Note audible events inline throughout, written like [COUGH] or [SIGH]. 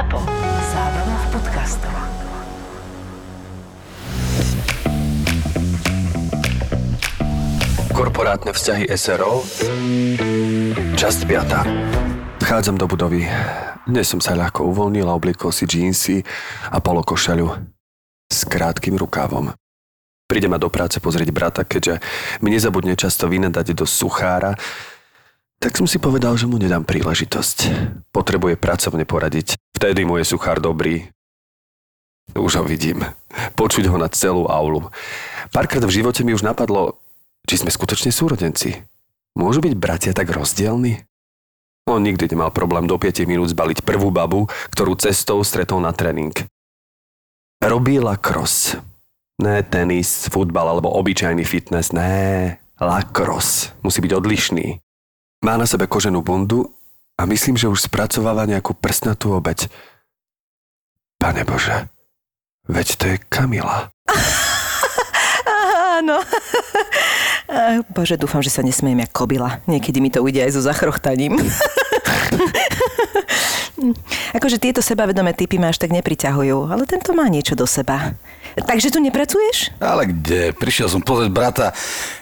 Zapo. Zábrná v podcastov. Korporátne vzťahy SRO Časť 5 Vchádzam do budovy. Dnes som sa ľahko uvoľnil a obliekol si džínsy a polokošaľu s krátkým rukávom. Príde ma do práce pozrieť brata, keďže mi nezabudne často vynadať do suchára, tak som si povedal, že mu nedám príležitosť. Potrebuje pracovne poradiť. Vtedy mu je suchár dobrý. Už ho vidím. Počuť ho na celú aulu. Párkrát v živote mi už napadlo, či sme skutočne súrodenci. Môžu byť bratia tak rozdielni? On nikdy nemal problém do 5 minút zbaliť prvú babu, ktorú cestou stretol na tréning. Robí lacrosse. Ne tenis, futbal alebo obyčajný fitness. Ne, lacrosse. Musí byť odlišný. Má na sebe koženú bundu a myslím, že už spracováva nejakú prsnatú obeď. Pane Bože, veď to je Kamila. [LAUGHS] Áno. Bože, dúfam, že sa nesmiem jak kobila. Niekedy mi to ujde aj so zachrochtaním. [LAUGHS] akože tieto sebavedomé typy ma až tak nepriťahujú, ale tento má niečo do seba. Takže tu nepracuješ? Ale kde? Prišiel som pozrieť brata.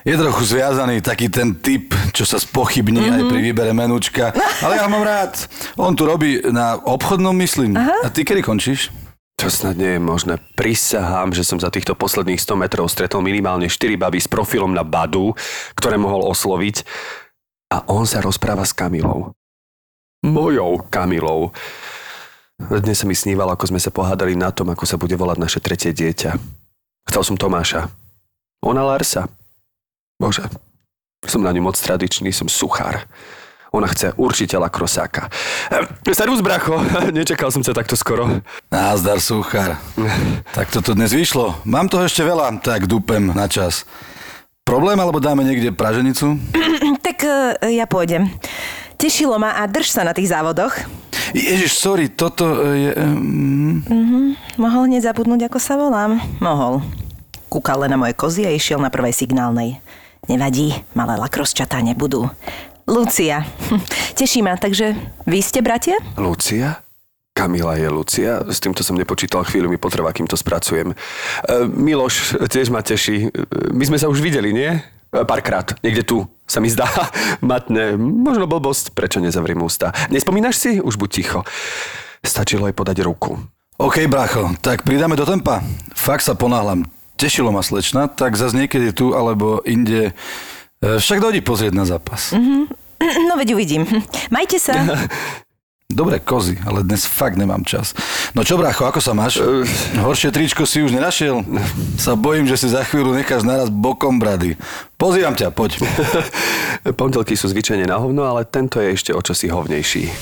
Je trochu zviazaný taký ten typ, čo sa spochybní mm-hmm. aj pri výbere menúčka. Ale ja ho mám rád. On tu robí na obchodnom, myslím. Aha. A ty kedy končíš? To snad nie je možné. Prisahám, že som za týchto posledných 100 metrov stretol minimálne 4 baby s profilom na Badu, ktoré mohol osloviť. A on sa rozpráva s Kamilou. Mojou Kamilou. Dnes sa mi snívalo, ako sme sa pohádali na tom, ako sa bude volať naše tretie dieťa. Chcel som Tomáša. Ona Larsa. Bože, som na ňu moc tradičný, som suchár. Ona chce určite lakrosáka. Servus, bracho, [LAUGHS] nečakal som sa takto skoro. Názdar, suchár. [LAUGHS] tak toto dnes vyšlo. Mám toho ešte veľa, tak dúpem na čas. Problém, alebo dáme niekde praženicu? [CLEARS THROAT] tak uh, ja pôjdem. Tešilo ma a drž sa na tých závodoch. Ježiš, sorry, toto je... Um... Mm-hmm. Mohol hneď zabudnúť, ako sa volám? Mohol. Kúkal len na moje kozy a išiel na prvej signálnej. Nevadí, malé lakrosčatá nebudú. Lucia. [LAUGHS] Teší ma, takže vy ste bratia? Lucia? Kamila je Lucia, s týmto som nepočítal, chvíľu mi potrvá, kým to spracujem. E, Miloš tiež ma teší. My sme sa už videli, nie? E, párkrát, niekde tu, sa mi zdá [LAUGHS] matne. Možno blbosť, prečo nezavriem ústa. Nespomínaš si? Už buď ticho. Stačilo aj podať ruku. OK, bracho, tak pridáme do tempa. Fakt sa ponáhľam. Tešilo ma slečna, tak zase niekedy tu alebo inde. E, však dojdi pozrieť na zápas. Mm-hmm. [CLEARS THROAT] No veď uvidím. [LAUGHS] Majte sa. [LAUGHS] Dobre kozy, ale dnes fakt nemám čas. No čo, brácho, ako sa máš? Horšie tričko si už nenašiel? Sa bojím, že si za chvíľu necháš naraz bokom brady. Pozývam ťa, poď. [LAUGHS] Pondelky sú zvyčajne na hovno, ale tento je ešte o čosi hovnejší.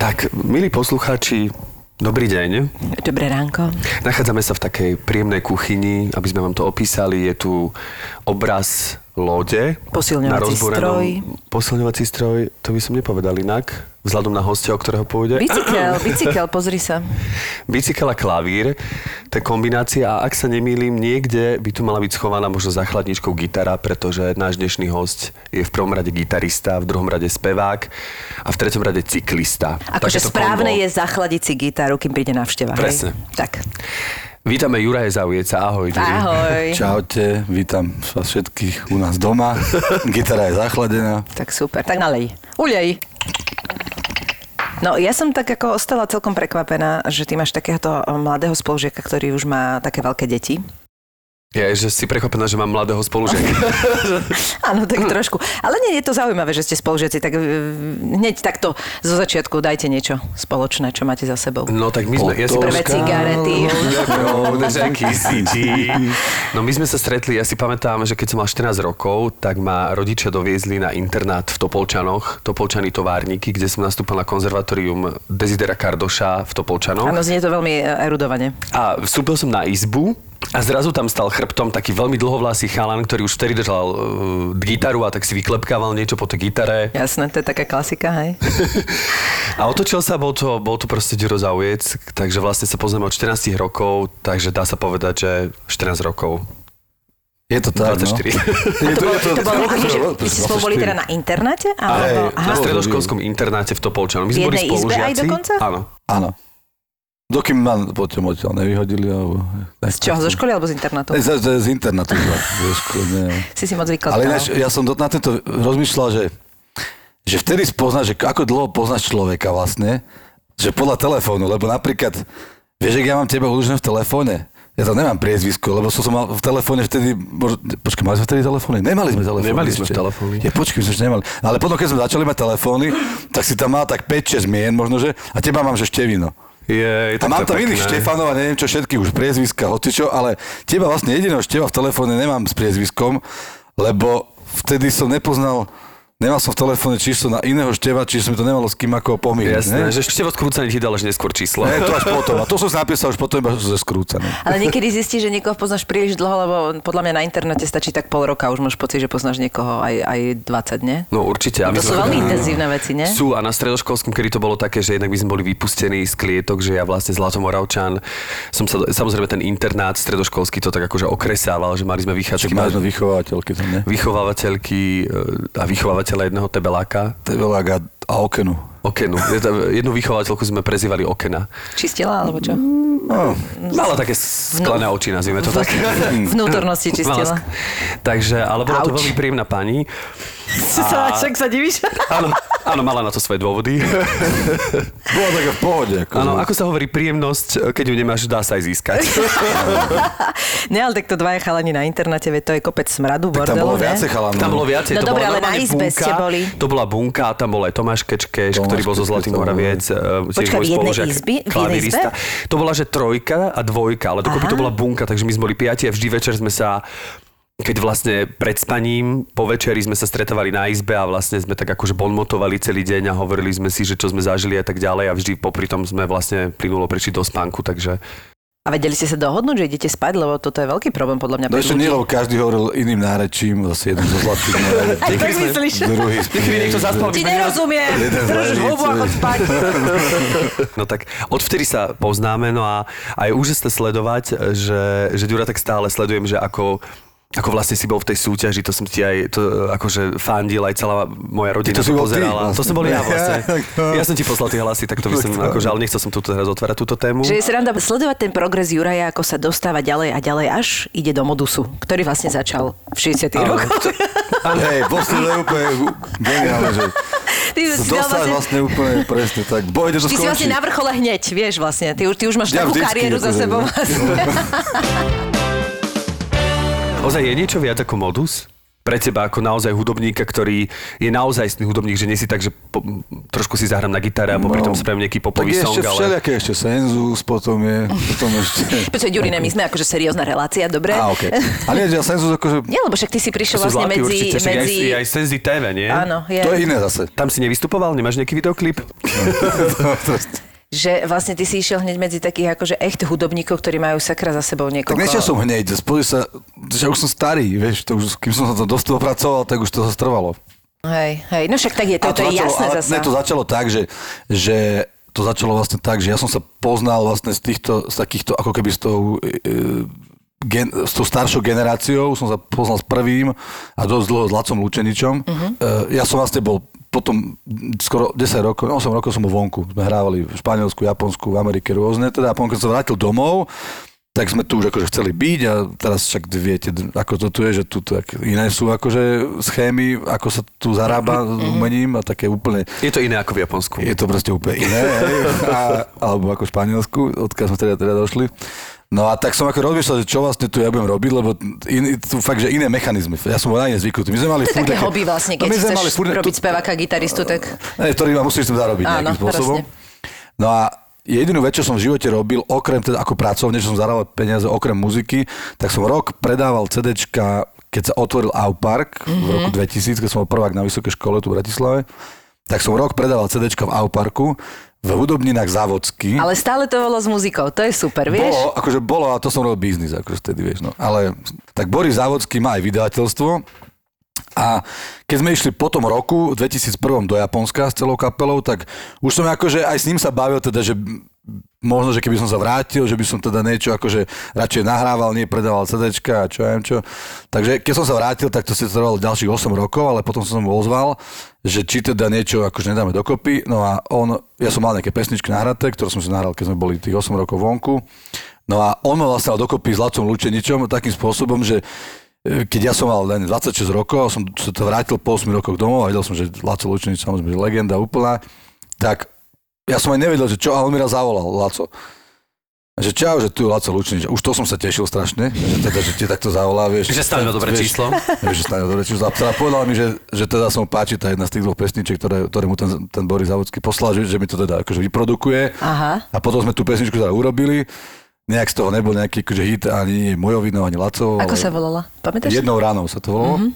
Tak, milí poslucháči, Dobrý deň. Dobré ránko. Nachádzame sa v takej príjemnej kuchyni, aby sme vám to opísali. Je tu obraz lode. Posilňovací stroj. Posilňovací stroj, to by som nepovedal inak vzhľadom na hostia, o ktorého pôjde. Bicykel, [CLEARS THROAT] bicykel, pozri sa. Bicykel a klavír, to je kombinácia a ak sa nemýlim, niekde by tu mala byť schovaná možno za chladničkou gitara, pretože náš dnešný host je v prvom rade gitarista, v druhom rade spevák a v treťom rade cyklista. Akože správne kombo. je zachladiť si gitaru, kým príde návšteva. Presne. Hej? Tak. Vítame Juraje Zaujeca, ahoj. Ahoj. Čaute, vítam vás všetkých u nás doma. Gitara je zachladená. Tak super, tak nalej. Ulej. No ja som tak ako ostala celkom prekvapená, že ty máš takéhoto mladého spolužiaka, ktorý už má také veľké deti. Ja, že si prekvapená, že mám mladého spolužiaka. [LAUGHS] Áno, tak trošku. Ale nie je to zaujímavé, že ste spolužiaci, tak e, hneď takto zo začiatku dajte niečo spoločné, čo máte za sebou. No tak my sme... Ja si Prvé cigarety. [LAUGHS] No my sme sa stretli, ja si pamätám, že keď som mal 14 rokov, tak ma rodičia doviezli na internát v Topolčanoch, Topolčany továrniky, kde som nastúpil na konzervatórium Desidera Kardoša v Topolčanoch. Áno, znie to veľmi erudovane. A vstúpil som na izbu, A zrazu tam stal chrbtom taký veľmi dlhovlasý chalan, ktorý už vtedy držal uh, gitaru a tak si vyklepkával niečo po tej gitare. Jasné, to je taká klasika, hej. [LAUGHS] A otočil sa, bol to, bol to proste Ďuro Zaujec, takže vlastne sa poznáme od 14 rokov, takže dá sa povedať, že 14 rokov. Je to tak, 24. no. A [LAUGHS] to bolo, to bolo akože, vy ste spolu boli teda na internáte? Alebo, Na aha, stredoškolskom internáte v Topolčanu. My sme boli jednej izbe aj spolužiaci. dokonca? Áno. Áno. Dokým ma potom odtiaľ nevyhodili. Alebo... z čoho, zo školy alebo z internátu? Z, z, z. Zo školy, nie. Si si moc vykladal. Ale ináč, ja som na tento rozmýšľal, že, že vtedy spoznáš, že ako dlho poznáš človeka vlastne, že podľa telefónu, lebo napríklad, vieš, ak ja mám teba uložené v telefóne, ja to nemám priezvisko, lebo som, som mal v telefóne vtedy, možno, počkaj, mali sme vtedy telefóny? Nemali sme telefóny. Nemali sme ešte. telefóny. Je, počkaj, my sme ešte nemali. Ale potom, keď sme začali mať telefóny, tak si tam mal tak 5-6 mien možno, že, a teba mám, že Števino. Je, je A mám tam iných. Štefanov a neviem čo všetky už priezviska, hocičo, ale teba vlastne jediného Števa v telefóne nemám s priezviskom, lebo vtedy som nepoznal, nemal som v telefóne číslo na iného Števa, čiže som mi to nemalo s kým ako pomýliť. Jasné, ne? že ešte od skrúcania ti dal až neskôr číslo. Ne, to až potom. A to som si napísal už potom iba ze skrúcané. Ale niekedy zistíš, že niekoho poznáš príliš dlho, lebo podľa mňa na internete stačí tak pol roka, už máš pocit, že poznáš niekoho aj, aj 20, nie? No určite. A my To sú veľmi intenzívne veci, nie? Sú a na stredoškolskom, kedy to bolo také, že jednak my sme boli vypustení z klietok, že ja vlastne Zlatomoravčan som sa, samozrejme ten internát stredoškolský to tak akože okresával, že mali sme vychádzať mali sme vychovateľky tam, ne? vychovávateľky e, a vychovávateľa jedného tebeláka, Tevelák a, a okenu. Okenu. Jednu vychovateľku sme prezývali Okena. Čistila, alebo čo? No, Mala také sklené oči, nazvime to [LAUGHS] tak. Vnútornosti čistila. sk- Takže, ale bola to Auč. veľmi príjemná pani. [LAUGHS] Sa, však sa divíš? [LAUGHS] Áno, áno, mala na to svoje dôvody. bola taká v pohode. Ako Áno, ako sa hovorí, príjemnosť, keď ju nemáš, dá sa aj získať. Ne, ale takto dvaja chalani na internáte, veď to je kopec smradu, Tak tam bordelu, bolo viacej chalanov. Tam bolo viacej. No to dobre, bola ale na izbe ste boli. To bola bunka, tam bol aj Tomáš Kečkeš, Tomáš ktorý bol zo Zlatý Moraviec. eh, tiež Počkaj, môj v jednej spolužiak, izbe? To bola, že trojka a dvojka, ale dokopy Aha. to bola bunka, takže my sme boli piati a vždy večer sme sa keď vlastne pred spaním, po večeri sme sa stretávali na izbe a vlastne sme tak akože bonmotovali celý deň a hovorili sme si, že čo sme zažili a tak ďalej a vždy popri tom sme vlastne plynulo prišli do spánku, takže A vedeli ste sa dohodnúť, že idete spať, lebo toto je veľký problém podľa mňa. No ešte nie, lebo každý hovoril iným nárečím, zase jeden zo zlatých [LAUGHS] Aj tak myslíš? druhý Niekedy niekto zaspal, Ti nerozumiem. Držíš hubu a chod spať. [LAUGHS] No tak odvtedy sa poznáme, no a, a je úžasné sledovať, že, že Ďura tak stále sledujem, že ako ako vlastne si bol v tej súťaži, to som ti aj to, akože fandil, aj celá moja rodina To si bol ty pozerala. vlastne. To som bol ja vlastne. [LAUGHS] Ja som ti poslal tie hlasy, tak to by som, akože, ale nechcel som tu teraz otvárať túto tému. Že je sranda sledovať ten progres Juraja, ako sa dostáva ďalej a ďalej, až ide do modusu, ktorý vlastne začal v 60 [LAUGHS] Ale- rokoch. Hej, vlastne to je úplne geniálne, že Ty si vlastne, vlastne úplne presne tak. Boj, že to ty si vlastne skončí. na vrchole hneď, vieš vlastne. Ty už, ty už máš Ja takú vždycky, kariéru za akože, sebou. Vlastne. [LAUGHS] Ozaj je niečo viac ako modus? Pre teba ako naozaj hudobníka, ktorý je naozaj hudobník, že nie si tak, že po, trošku si zahrám na gitare a popri tom spravím nejaký No. Tak popový je song, ešte ale... všelijaké, ešte Senzus, potom je, potom ešte... [LAUGHS] Počkaj, Ďurine, my sme akože seriózna relácia, dobre? Á, okej. Ale nie, ja Senzus akože... Nie, lebo však ty si prišiel vlastne zlatí medzi... určite, medzi... aj, aj Senzi TV, nie? Áno, je. To je iné zase. Tam si nevystupoval? Nemáš nejaký videoklip? [LAUGHS] [LAUGHS] Že vlastne ty si išiel hneď medzi takých akože echt hudobníkov, ktorí majú sakra za sebou niekoľko... Tak nešiel som hneď, spôj sa, že už som starý, vieš, to už, kým som sa to dosť pracoval, tak už to trvalo. Hej, hej, no však tak je, to, A to, je začalo, jasné zasa. Ne, to začalo tak, že, že to začalo vlastne tak, že ja som sa poznal vlastne z týchto, z takýchto, ako keby s tou, e, gen, s tou staršou generáciou, som sa poznal s prvým a dosť dlho s Lacom Lučeničom. Uh-huh. E, ja som vlastne bol potom skoro 10 rokov, 8 rokov som bol vonku. Sme hrávali v Španielsku, Japonsku, v Amerike rôzne. Teda a potom, keď som vrátil domov, tak sme tu už akože chceli byť a teraz však viete, ako to tu je, že tu tak iné sú akože schémy, ako sa tu zarába s umením a také úplne Je to iné ako v Japonsku. je to proste úplne iné, hej, a, alebo ako v Španielsku, odkiaľ sme teda, teda došli. No a tak som ako rozmýšľal, že čo vlastne tu ja budem robiť, lebo in, tu fakt, že iné mechanizmy. Ja som bol na ne zvyknutý. My sme mali To je také hobby vlastne, keď no, my sme mali furt, robiť speváka, gitaristu, tak... Ne, ktorý ma musíš tým zarobiť Áno, nejakým spôsobom. presne. No a jedinú vec, čo som v živote robil, okrem teda ako pracovne, že som zarábal peniaze okrem muziky, tak som rok predával CDčka, keď sa otvoril Aupark v roku Mhm. 2000, keď som bol prvák na vysokej škole tu v Bratislave, tak som rok predával CDčka v Auparku v hudobninách závodský. Ale stále to bolo s muzikou, to je super, vieš? Bolo, akože bolo, a to som robil biznis, akože vtedy, vieš, no. Ale tak Boris Závodský má aj vydateľstvo a keď sme išli po tom roku, v 2001 do Japonska s celou kapelou, tak už som akože aj s ním sa bavil, teda, že možno, že keby som sa vrátil, že by som teda niečo akože radšej nahrával, nie predával CDčka a čo ja čo. Takže keď som sa vrátil, tak to si trvalo ďalších 8 rokov, ale potom som mu ozval, že či teda niečo akože nedáme dokopy. No a on, ja som mal nejaké pesničky nahraté, ktoré som si nahral, keď sme boli tých 8 rokov vonku. No a on ma vlastne dokopy s Lacom Lučeničom takým spôsobom, že e, keď ja som mal len 26 rokov som sa to vrátil po 8 rokoch domov a videl som, že Laco Lučenič samozrejme legenda úplná, tak ja som aj nevedel, že čo, a on mi raz zavolal, Laco. Že čau, že tu je Laco Lučnič. Už to som sa tešil strašne, že teda, že ti takto zavolá, vieš. Že stane dobré vieš, číslo. Vieš, že stane dobré číslo. A teda povedal mi, že, že teda som páči tá jedna z tých dvoch pesničiek, ktoré, ktoré mu ten, ten Boris Závodský poslal, že, že mi to teda akože vyprodukuje. Aha. A potom sme tú pesničku teda urobili. Nejak z toho nebol nejaký akože hit ani Mojovino, ani Laco. Ako sa volala? Pamätáš? Jednou ránou sa to volalo. Mm-hmm.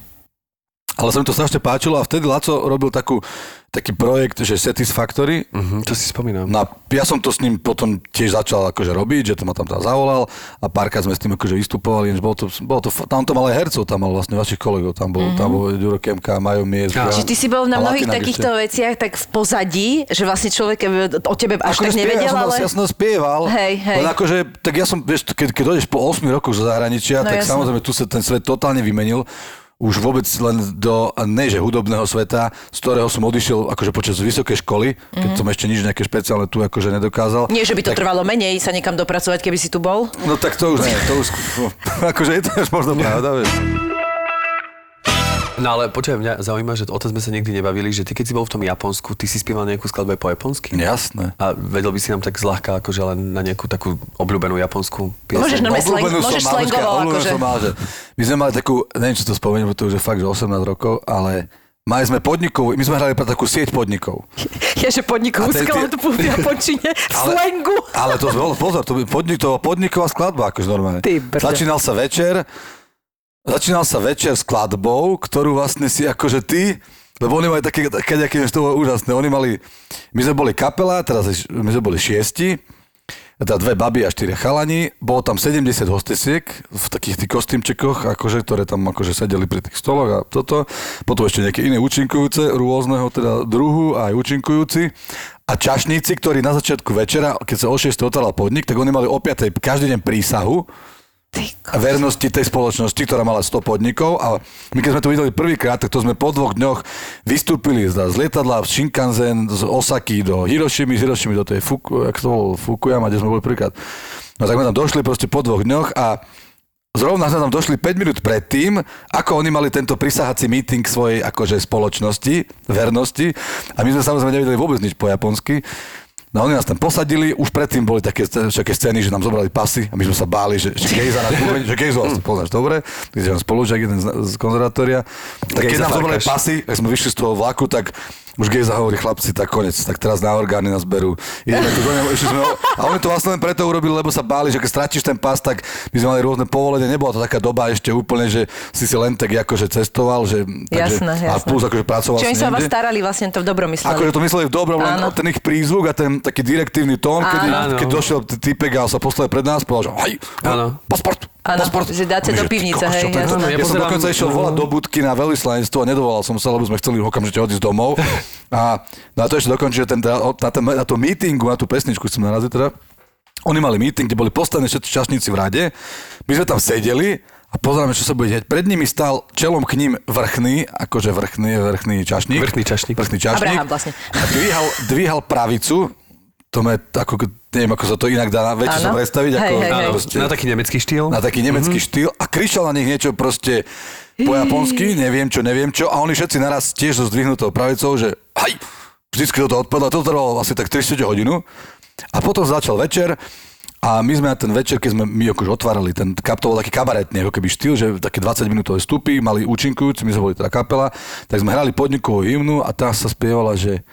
Ale sa mi to strašne páčilo a vtedy Laco robil takú, taký projekt, že Satisfactory. Mhm, to si spomínam. No a ja som to s ním potom tiež začal akože robiť, že to ma tam teda zavolal a párkrát sme s tým akože vystupovali, bolo to, bolo to, tam to mal aj hercov, tam mal vlastne vašich kolegov, tam bol, mm-hmm. tam bol Juro Kemka, Majo Mies. Ja. Čiže ty si bol na mnohých Latina takýchto ešte. veciach tak v pozadí, že vlastne človek o tebe až tak Akože spieval, nevedel, ja som, ale... Ja som to spieval, Hej, hej. len akože, tak ja som, vieš, keď, keď dojdeš po 8 rokoch zo zahraničia, No tak jasné. samozrejme tu sa ten svet totálne vymenil už vôbec len do, ne že hudobného sveta, z ktorého som odišiel akože počas vysokej školy, keď som ešte nič nejaké špeciálne tu akože nedokázal. Mhm. Nie, že by to tak, trvalo menej sa niekam dopracovať, keby si tu bol. No tak to už nie, to už, [LAUGHS] akože je to už možno [LAUGHS] pravda, vieš. No ale počujem, mňa zaujíma, že o tom sme sa nikdy nebavili, že ty keď si bol v tom Japonsku, ty si spieval nejakú skladbu aj po japonsky? Jasné. A vedel by si nám tak zľahka, akože len na nejakú takú obľúbenú japonskú pieseň? Môžeš normálne slang, Obľúbenú môžeš slangovo, akože. som mal, že my sme mali takú, neviem, či to spomeniem, to už je fakt, že 18 rokov, ale mali sme podnikov, my sme hrali pre takú sieť podnikov. [LAUGHS] Ja, že podnikovú skladbu v Japončine, v [LAUGHS] Ale- slangu. Ale to bolo, pozor, to, by podnik, to bola podniková skladba, akože normálne. Ty. Začínal sa večer, začínal sa večer skladbou, ktorú vlastne si akože ty, lebo oni mali také, nejaké, že to bolo úžasné, oni mali, my sme boli kapela, teraz my sme boli šiesti, teda dve baby a štyri chalani, bolo tam 70 hostesiek v takých tých kostýmčekoch, akože, ktoré tam akože sedeli pri tých stoloch a toto. Potom ešte nejaké iné účinkujúce, rôzneho teda druhu aj účinkujúci. A čašníci, ktorí na začiatku večera, keď sa o 6 otváral podnik, tak oni mali o 5 každý deň prísahu vernosti tej spoločnosti, ktorá mala 100 podnikov a my keď sme to videli prvýkrát, tak to sme po dvoch dňoch vystúpili z, z lietadla z Shinkansen z Osaky do Hirošimy, z Hirošimy do tej Fuku, jak to bolo, Fukuyama, kde sme boli prvýkrát. No tak sme tam došli proste po dvoch dňoch a Zrovna sme tam došli 5 minút predtým, ako oni mali tento prisahací meeting svojej akože spoločnosti, vernosti a my sme samozrejme nevedeli vôbec nič po japonsky. No oni nás tam posadili, už predtým boli také, také scény, že nám zobrali pasy a my sme sa báli, že, že Gejza nás bude, že Gejzu vlastne poznáš, dobre, ty si spolužiak jeden z, z konzervatória. Tak keď nám zobrali pasy, tak sme vyšli z toho vlaku, tak už Gejza hovorí, chlapci, tak konec, tak teraz na orgány nás berú. Ideme tu do neho, išli sme, a oni to vlastne len preto urobili, lebo sa báli, že keď stratíš ten pas, tak my sme mali rôzne povolenia, nebola to taká doba ešte úplne, že si si len tak akože cestoval, že, takže, Jasné, a jasné. plus akože pracoval Čiže oni si sa vás starali vlastne to v dobrom mysleli. Akože to mysleli v dobrom, len Áno. ten ich prízvuk a ten taký direktívny tón, kedy, Áno. keď došiel typek a sa postavil pred nás, povedal, že Áno. pasport, Áno, pasport. že dáte do pivnice, hej, to. Áno, ja Ja, som dokonca išiel volať do budky na veľvyslanectvo a nedovolal som sa, lebo sme chceli okamžite odísť domov. A na to ešte dokončí, že ten, na, ten, na to meetingu, na tú pesničku chcem narazit teda, oni mali meeting, kde boli postavení všetci čašníci v rade, my sme tam sedeli a pozeráme, čo sa bude diať. Pred nimi stal čelom k ním vrchný, akože vrchný, vrchný čašník. Vrchný čašník. Vrchný čašník. Abraham vlastne. A dvíhal, dvíhal pravicu, to ako, neviem, ako sa to inak dá väčšie sa predstaviť, Hej, ako hej, hej. proste- Na taký nemecký štýl? na taký nemecký mm-hmm. štýl a kričal na nich niečo proste po japonsky, neviem čo, neviem čo a oni všetci naraz tiež so zdvihnutou pravicou, že haj, vždycky toto odpovedal, to trvalo asi tak 3 hodinu a potom začal večer a my sme na ten večer, keď sme my akože otvárali, ten kap, to bol taký kabaretný ako keby štýl, že také 20 minútové vstupy, mali účinkujúci, my sme boli teda kapela, tak sme hrali podnikovú hymnu a tá sa spievala, že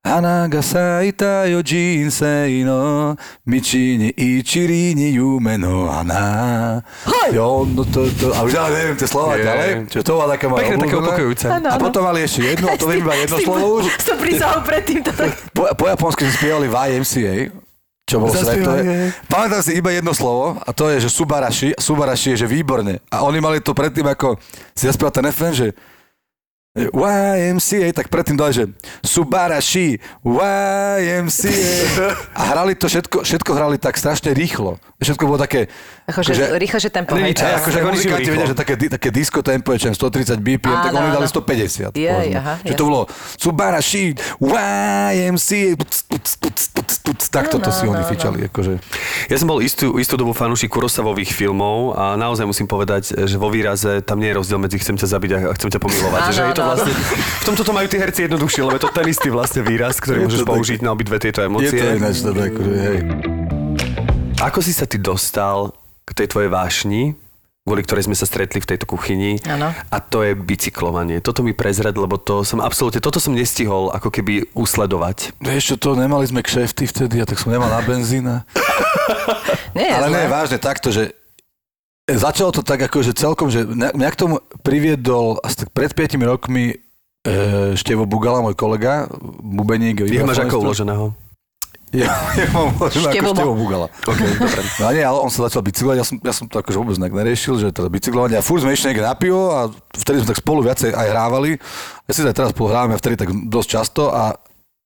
Hanaga saita yo jinsei no Michi ni ichiri ni yume no hana Jo, no to, to, a už ja neviem tie slova Je. ďalej, čo to bola taká moja Pekné, také obľúbená. upokojujúce. Áno, A áno. potom mali ešte jednu, a to viem iba jedno slovo už. S tou prísahou predtým to tak... [LAUGHS] Po, po japonsky sme spievali YMCA, čo bolo Zaspievaj, svetové. Pamätám si iba jedno slovo a to je, že Subarashi. Subarashi je, že výborne. A oni mali to predtým, ako si zaspieval ten FM, že YMCA, tak predtým dali, že Subarashi, YMCA. A hrali to všetko, všetko hrali tak strašne rýchlo. Všetko bolo také... Akože rýchle, že tempo. Hej, čas. Akože tak žijú muzikanti vedia, že také, také disco tempo je čo, 130 BPM, tak Áno, oni dali áno. 150. Jej, povedzme. aha, že to bolo Subarashi, YMCA, takto to si oni áno, áno. fičali. Akože. Ja som bol istú, istú dobu fanúšik Kurosavových filmov a naozaj musím povedať, že vo výraze tam nie je rozdiel medzi chcem ťa zabiť a chcem ťa pomilovať. Áno, že je to vlastne, v tomto to majú tí herci jednoduchšie, lebo je to ten istý vlastne výraz, ktorý Je môžeš to tak. použiť na obidve tieto Je emócie. to ináč, teda, akože, hej. Ako si sa ty dostal k tej tvojej vášni, kvôli ktorej sme sa stretli v tejto kuchyni. Áno. A to je bicyklovanie. Toto mi prezred, lebo to som absolútne, toto som nestihol ako keby usledovať. Vieš čo, to nemali sme kšefty vtedy, a tak som nemal na benzín. a- [LAUGHS] Nie je Ale ne, vážne takto, že začalo to tak ako, že celkom, že mňa k tomu priviedol asi tak pred 5 rokmi e, Števo Bugala, môj kolega, bubeník. Ich máš ako uloženého? Ja, ja mám uložené ako Števo- Bugala. OK, dobre. No nie, ale on sa začal bicyklovať, ja som, ja som to akože vôbec neriešil, že teda bicyklovanie a furt sme išli niekde na pivo a vtedy sme tak spolu viacej aj hrávali. Ja si aj teraz spolu hrávame vtedy tak dosť často a,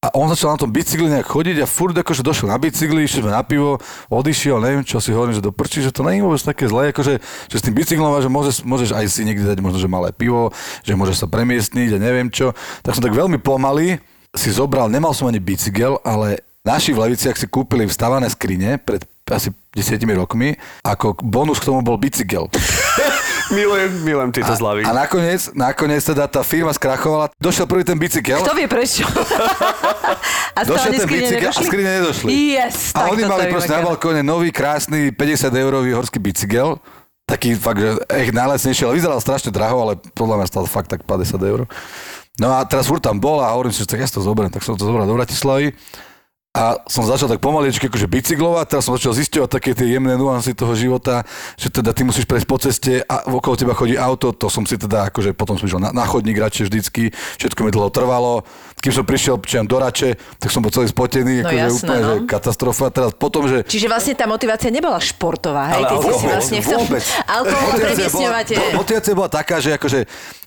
a on začal na tom bicykli nejak chodiť a furt akože došiel na bicykli, išli sme na pivo, odišiel, neviem čo si hovorím, že do prčí, že to nie je vôbec také zlé, akože, že s tým bicyklom, že môžeš, môžeš aj si niekde dať možno, že malé pivo, že môžeš sa premiestniť a neviem čo. Tak som tak veľmi pomaly si zobral, nemal som ani bicykel, ale naši v Leviciach si kúpili vstavané skrine pred asi 10 rokmi, ako bonus k tomu bol bicykel. [LAUGHS] Milujem, milujem tieto zlavy. A nakoniec, nakoniec teda tá firma skrachovala, došiel prvý ten bicykel, Kto vie prečo? [LAUGHS] a došiel ten bicykel a nedošli? skrine nedošli. Yes, a tak oni mali proste na balkóne nový, krásny 50 eurový horský bicykel, taký fakt, že echt najlacnejší, ale vyzeral strašne draho, ale podľa mňa stal fakt tak 50 eur. No a teraz furt tam bol a hovorím si, že tak ja si to zoberiem, tak som to zobral do Bratislavy. A som začal tak pomaličky akože bicyklovať, teraz som začal zisťovať také tie jemné nuancy toho života, že teda ty musíš prejsť po ceste a okolo teba chodí auto, to som si teda akože potom som išiel na, na chodník radšej vždycky, všetko mi dlho trvalo. Kým som prišiel čiam do Rače, tak som bol celý spotený, No akože jasné, úplne no. že katastrofa. Teraz potom, že Čiže vlastne tá motivácia nebola športová, hej? Ale Ty si si alkohol, vlastne tom... vôbec. Alkohol premiesňovate. bola, motivácia bola taká, že akože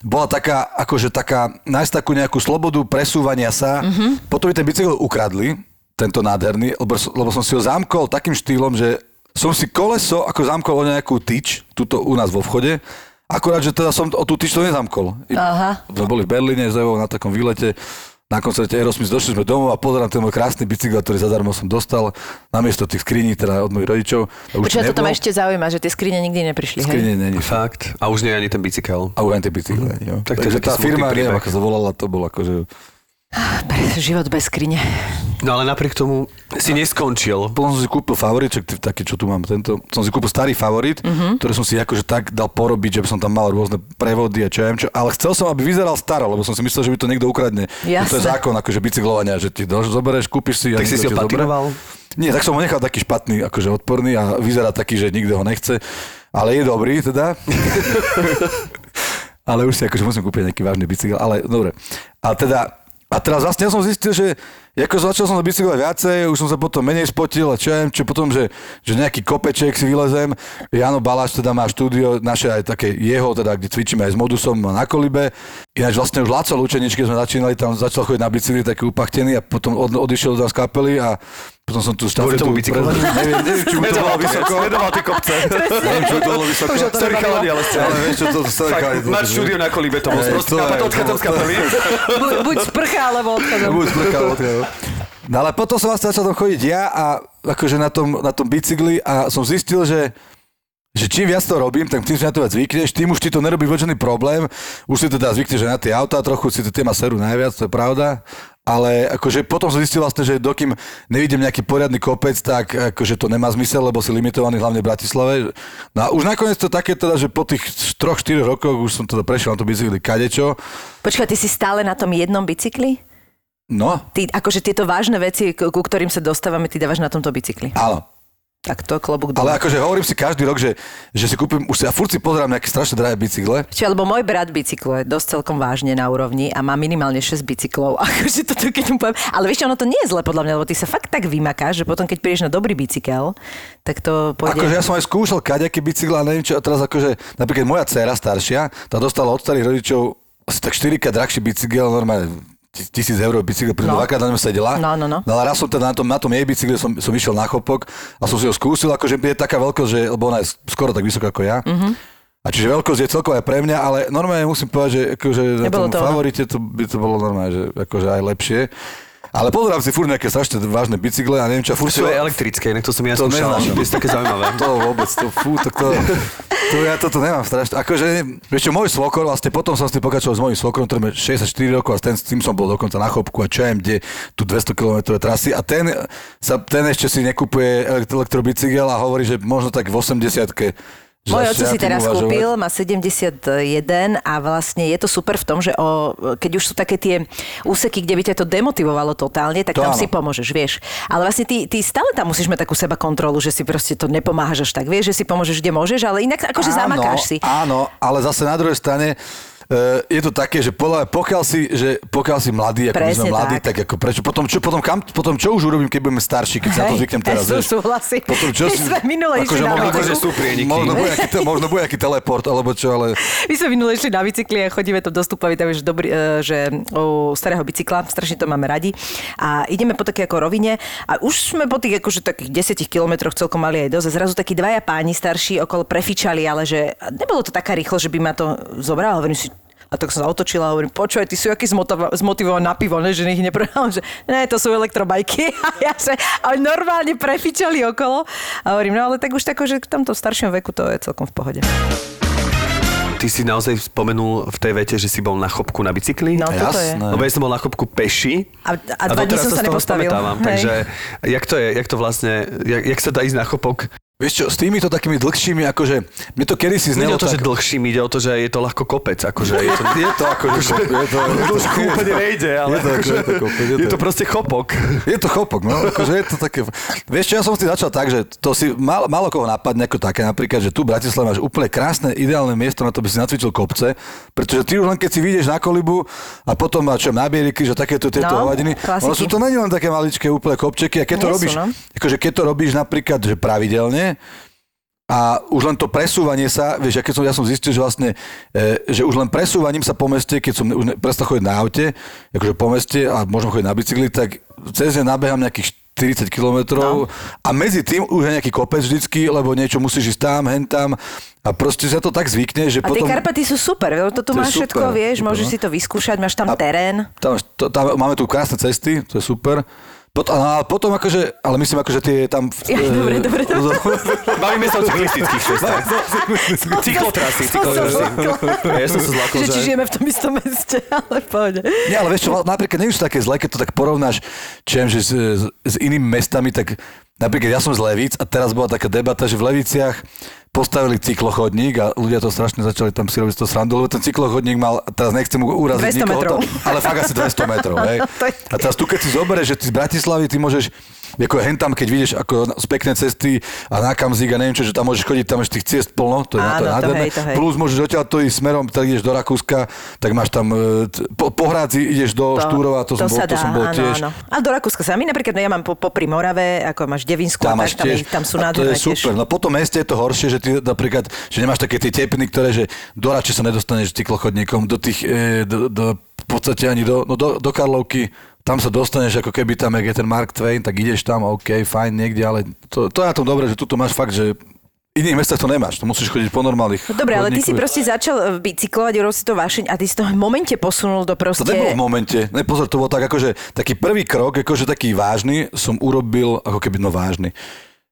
bola taká, akože taká, nájsť takú nejakú slobodu presúvania sa. Mhm. Potom mi ten bicykel ukradli, tento nádherný, lebo, som- lebo som si ho zamkol takým štýlom, že som si koleso ako zamkol o nejakú tyč, tuto u nás vo vchode, akurát, že teda som o tú tyč to nezamkol. Aha. Sme boli v Berlíne s Evou na takom výlete, na koncerte Aerosmith, došli sme domov a pozerám ten môj krásny bicykel, ktorý zadarmo som dostal, namiesto tých skriní, teda od mojich rodičov. To už Počúva, toto ma ešte zaujíma, že tie skrine nikdy neprišli, hej? Skrine není. Fakt. A už nie je ani ten bicykel. A už aj tie bicykle. Jo. Tak to je Takže tá firma, neviem, ako sa volala, to bolo akože... Pre- Život bez skrine. No ale napriek tomu si neskončil. Potom som si kúpil t- taký, čo tu mám, tento, som si kúpil starý favorit, Mhm. ktorý som si akože tak dal porobiť, že by som tam mal rôzne prevody a čo ja viem čo, ale chcel som, aby vyzeral staro, lebo som si myslel, že by to niekto ukradne. Že To je zákon akože bicyklovania, že ti zoberieš, kúpiš si. a Tak si si ho patinoval? Nie, tak som ho nechal taký špatný, akože odporný a vyzerá taký, že nikto ho nechce. Ale je dobrý teda. [LAUGHS] [LAUGHS] ale už si akože musím kúpiť nejaký vážny bicykel, ale dobre. A teda, a teraz vlastne ja som zistil, že ako začal som na bicykle viacej, už som sa potom menej spotil a čo viem, čo potom, že, že nejaký kopeček si vylezem. Jano Baláš teda má štúdio, naše aj také jeho, teda kde cvičíme aj s modusom na Kolibe. Ináč vlastne už Laco Lučeničky sme začínali, tam začal chodiť na bicykli taký upachtený a potom od, odišiel do nás kapely a potom som tu štafetu... bicyklovaniu? [LAUGHS] Neviem, neviem, či mu to bolo vysoko. Sledoval tie kopce. [LAUGHS] Neviem, či mu to bolo vysoko. Starý chalani, ale ste. Ale vieš čo, to, to, Fakt, máš štúdio na kolíbe, to bol Hej, sprostý to je- nápad, odchádzam z kapely. Buď, sprcha, alebo odchádzam. Buď sprchal, odkiaľ. No ale potom som vlastne začal tam chodiť ja a akože na tom, na tom bicykli a som zistil, že že čím viac to robím, tak tým si na to viac zvykneš, tým už ti to nerobí vôbec problém. Už si teda zvykneš že na tie autá trochu, si to tie ma serú najviac, to je pravda. Ale akože potom som zistil vlastne, že dokým nevidím nejaký poriadny kopec, tak akože to nemá zmysel, lebo si limitovaný hlavne v Bratislave. No a už nakoniec to také teda, že po tých 3-4 rokoch už som teda prešiel na to bicykli kadečo. Počkaj, ty si stále na tom jednom bicykli? No, Ty, akože tieto vážne veci, ku ktorým sa dostávame, ty dávaš na tomto bicykli. áno. Tak to klobúk dole. Ale akože hovorím si každý rok, že, že si kúpim, už si ja furt si pozerám nejaké strašne drahé bicykle. Čiže, lebo môj brat bicykluje dosť celkom vážne na úrovni a má minimálne 6 bicyklov. [LAUGHS] Akože toto keď mu poviem. Ale vieš, ono to nie je zle podľa mňa, lebo ty sa fakt tak vymakáš, že potom keď prídeš na dobrý bicykel, tak to pôjde... Akože ja som aj skúšal kaďaký bicykel a neviem čo, a teraz akože, napríklad moja dcera staršia, tá dostala od starých rodičov tak 4 krát drahší bicykel, normálne tisíc eur bicykel, pretože No. dvakrát na ňom sedela. No, no, no. ale raz som teda na tom, na tom jej bicykle som, som išiel na chopok a som si ho skúsil, akože je taká veľkosť, že, lebo ona je skoro tak vysoká ako ja. Mhm. Mm-hmm. A čiže veľkosť je celková pre mňa, ale normálne musím povedať, že akože na Nebolo tom to favorite to by to bolo normálne, že akože aj lepšie. Ale pozerám si furt nejaké strašne vážne bicykle a neviem čo, furt ho- aj elektrické, inak to som ja To skúšal. To je také zaujímavé. [LAUGHS] to vôbec, to fú, tak to, [LAUGHS] to ja toto nemám strašne. Akože, vieš čo, môj svokor, vlastne potom som si pokračoval s mojím svokorom, ktorý má 64 rokov a ten, s tým som bol dokonca na chopku a čo viem, kde tu 200 km trasy a ten, sa, ten ešte si nekupuje elekt- elektrobicykel a hovorí, že možno tak v 80 že Môj oco si teraz uvažovať. kúpil, má 71 a vlastne je to super v tom, že o, keď už sú také tie úseky, kde by ťa to demotivovalo totálne, tak To tam áno. si pomôžeš, vieš. Ale vlastne ty, ty stále tam musíš mať takú seba kontrolu, že si proste to nepomáhaš až tak, vieš, že si pomôžeš, kde môžeš, ale inak akože zamakáš si. Áno, ale zase na druhej strane je to také, že podľa, pokiaľ si, že pokiaľ si mladý, ako my sme Presne mladí, tak. tak. ako prečo, potom čo, potom, kam, potom čo už urobím, keď budeme starší, keď sa to zvyknem teraz, vieš? súhlasím. Potom čo si, sme minule išli akože na možno, bicykli. bude- Sú prieniky. možno, bude te- možno bude nejaký teleport, alebo čo, ale My sme minule išli na bicykli a chodíme tam do tam je že, dobrý, e, že u starého bicykla, strašne to máme radi. A ideme po také ako rovine a už sme po tých akože takých 10 kilometroch celkom mali aj dosť. A zrazu takí dvaja páni starší okolo prefičali, ale že nebolo to taká rýchlo, že by ma to zobral. Hovorím si, a tak som sa otočila a hovorím, počúvaj, ty sú aký zmotivovaný na pivo, ne, že ich neprehľadám, že ne, to sú elektrobajky. [LAUGHS] A ja že, a normálne prefičali okolo. A hovorím, no ale tak už tako, že v tomto staršom veku to je celkom v pohode. Ty si naozaj spomenul v tej vete, že si bol na chopku na bicykli? No, toto je. Jasné. Lebo ja som bol na chopku peši. A- a dva dní som sa z toho nepostavil. Takže jak to je, jak to vlastne, jak, jak sa dá ísť na chopok? Vieš čo, s týmito takými dlhšími, akože, mne to kedysi Nejde znelo o to, že tak... dlhším, ide o to, že je to ľahko kopec. Akože je to, Je to akože, je to, dlhšie úplne nejde, ale Je to ako- akože, je to kopec, je je to- to proste chopok. Je to chopok, no, akože je to také... Vieš čo, ja som si začal tak, že to si mal, malo koho napadne ako také, napríklad, že tu v Bratislave máš úplne krásne, ideálne miesto na to, by si nacvičil kopce, pretože ty už len keď si vyjdeš na kolibu a potom máš čo, na bieliky, že takéto tieto No, hovadiny, ono sú to není len také maličké úplne kopčeky a keď to robíš, no. akože keď to robíš napríklad, že pravidelne, a už len to presúvanie sa, vieš, ja, keď som, ja som zistil, že vlastne, e, že už len presúvaním sa po meste, keď som už ne- prestal chodiť na aute, akože po meste a môžem chodiť na bicykli, tak cez deň nabehám nejakých 40 kilometrov No. a medzi tým už je nejaký kopec vždycky, lebo niečo musíš ísť tam, hen tam a proste sa to tak zvykne, že A tie potom... Karpaty sú super, lebo to tu máš super, všetko, vieš, super, môžeš no. si to vyskúšať, máš tam A- terén. Tam, to, tam, máme tu krásne cesty, to je super. Pot, a potom akože, ale myslím akože tie tam... Ja, dobre, dobre, dobre. [LAUGHS] Bavíme sa o cyklistických cestách. Cyklotrasy, Som sa cyklotrasy. zlakla. Ja som sa zlakol, Že či žijeme v tom istom meste, [LAUGHS] ale v pohode. Nie, ale vieš čo, napríklad nie sú také zlé, keď to tak porovnáš, čo viem, že s, s, s inými mestami, tak napríklad ja som z Levíc a teraz bola taká debata, že v Leviciach postavili cyklochodník a ľudia to strašne začali tam si robiť toho srandu, lebo ten cyklochodník mal, teraz nechcem uraziť 200 nikoho, metrov. to- ale fakt asi 200 metrov, hej. [LAUGHS] To A teraz tu, keď si zoberieš, že ty z Bratislavy, ty môžeš, ako hen tam, keď vidíš ako z pekné cesty a na Kamzík a neviem čo, že tam môžeš chodiť, tam máš tých ciest plno, to je, na to je Áno, to hej, to hej. Plus môžeš odtiaľ to ísť smerom, tak ideš do Rakúska, tak máš tam, e, po, po Hrádzi ideš do Štúrova, to, som bol, sa to som bol áno, tiež. Áno. A do Rakúska sa my napríklad, no ja mám po, popri Morave, ako máš Devinsku, Tam máš tak, tam, tiež. je- tam sú a to je super. tiež. No po tom meste je to horšie, že ty napríklad, že nemáš také tie tepny, ktoré, že do Rače sa nedostaneš cyklochodníkom, do tých, e, do, do, v podstate ani do, no do, do Karlovky, tam sa dostaneš ako keby tam, jak je ten Mark Twain, tak ideš tam, OK, fajn, niekde, ale to, to je na tom dobré, že tu máš fakt, že iných mestách to nemáš, to musíš chodiť po normálnych No Dobre, ale ty si proste začal e, bicyklovať, urobil si to vášeň a ty si to v momente posunul do proste... To nebolo v momente. Ne, pozor, to bolo tak, akože taký prvý krok, akože taký vážny, som urobil, ako keby, no vážny.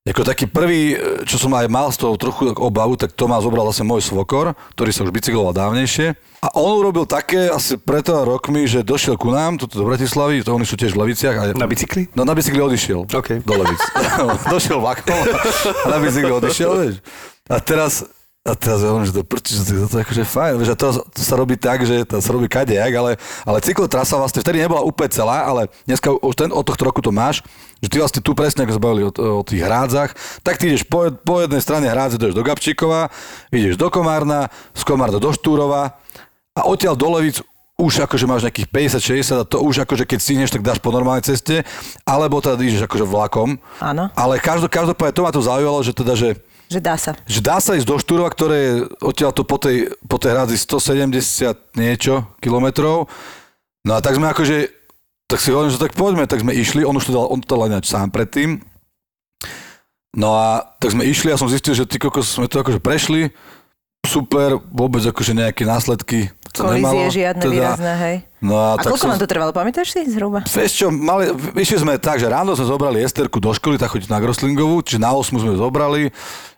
Ako taký prvý, čo som aj mal z toho trochu obavu, tak to ma zobral zase môj svokor, ktorý sa už bicykloval dávnejšie. A on urobil také asi pred rokmi, že došiel ku nám, tuto do Bratislavy, to oni sú tiež v Leviciach. A Na bicykli? No na bicykli odišiel. OK. Do Levic. [LAUGHS] došiel vlakom a na bicykli odišiel, vieš. A teraz A teraz ja hovorím, že to prči, že to, to je akože fajn, vieš, a to, to, sa robí tak, že to sa robí kadejak, ale, ale cyklotrasa vlastne vtedy nebola úplne celá, ale dneska už ten, od tohto roku to máš, že ty vlastne tu presne, ako sa bavili o, o tých hrádzach, tak ty ideš po, po jednej strane hrádze, ideš do Gabčíkova, ideš do Komárna, z Komárna do Štúrova a odtiaľ do Levic už akože máš nejakých 50-60 a to už akože keď stihneš, tak dáš po normálnej ceste, alebo teda ideš akože vlakom. Áno. Ale každopádne každopádne to ma to zaujalo, že teda, že Že dá sa. že dá sa ísť do Štúrova, ktoré je odtiaľ to po tej, po tej hradzi 170 niečo kilometrov. No a tak sme akože, tak si hovorím, že tak poďme, tak sme išli, on už to dal, on to dal ináč sám predtým. No a tak sme išli a som zistil, že ty kokos sme to akože prešli, super, vôbec akože nejaké následky to nemalo. Kolízie žiadne teda, výrazné, hej. No a, A tak koľko som, vám to trvalo, pamätáš si zhruba? Vieš čo, mali, išli sme tak, že ráno sme zobrali Esterku do školy, tak chodiť na Groslingovú, čiže na 8 sme zobrali,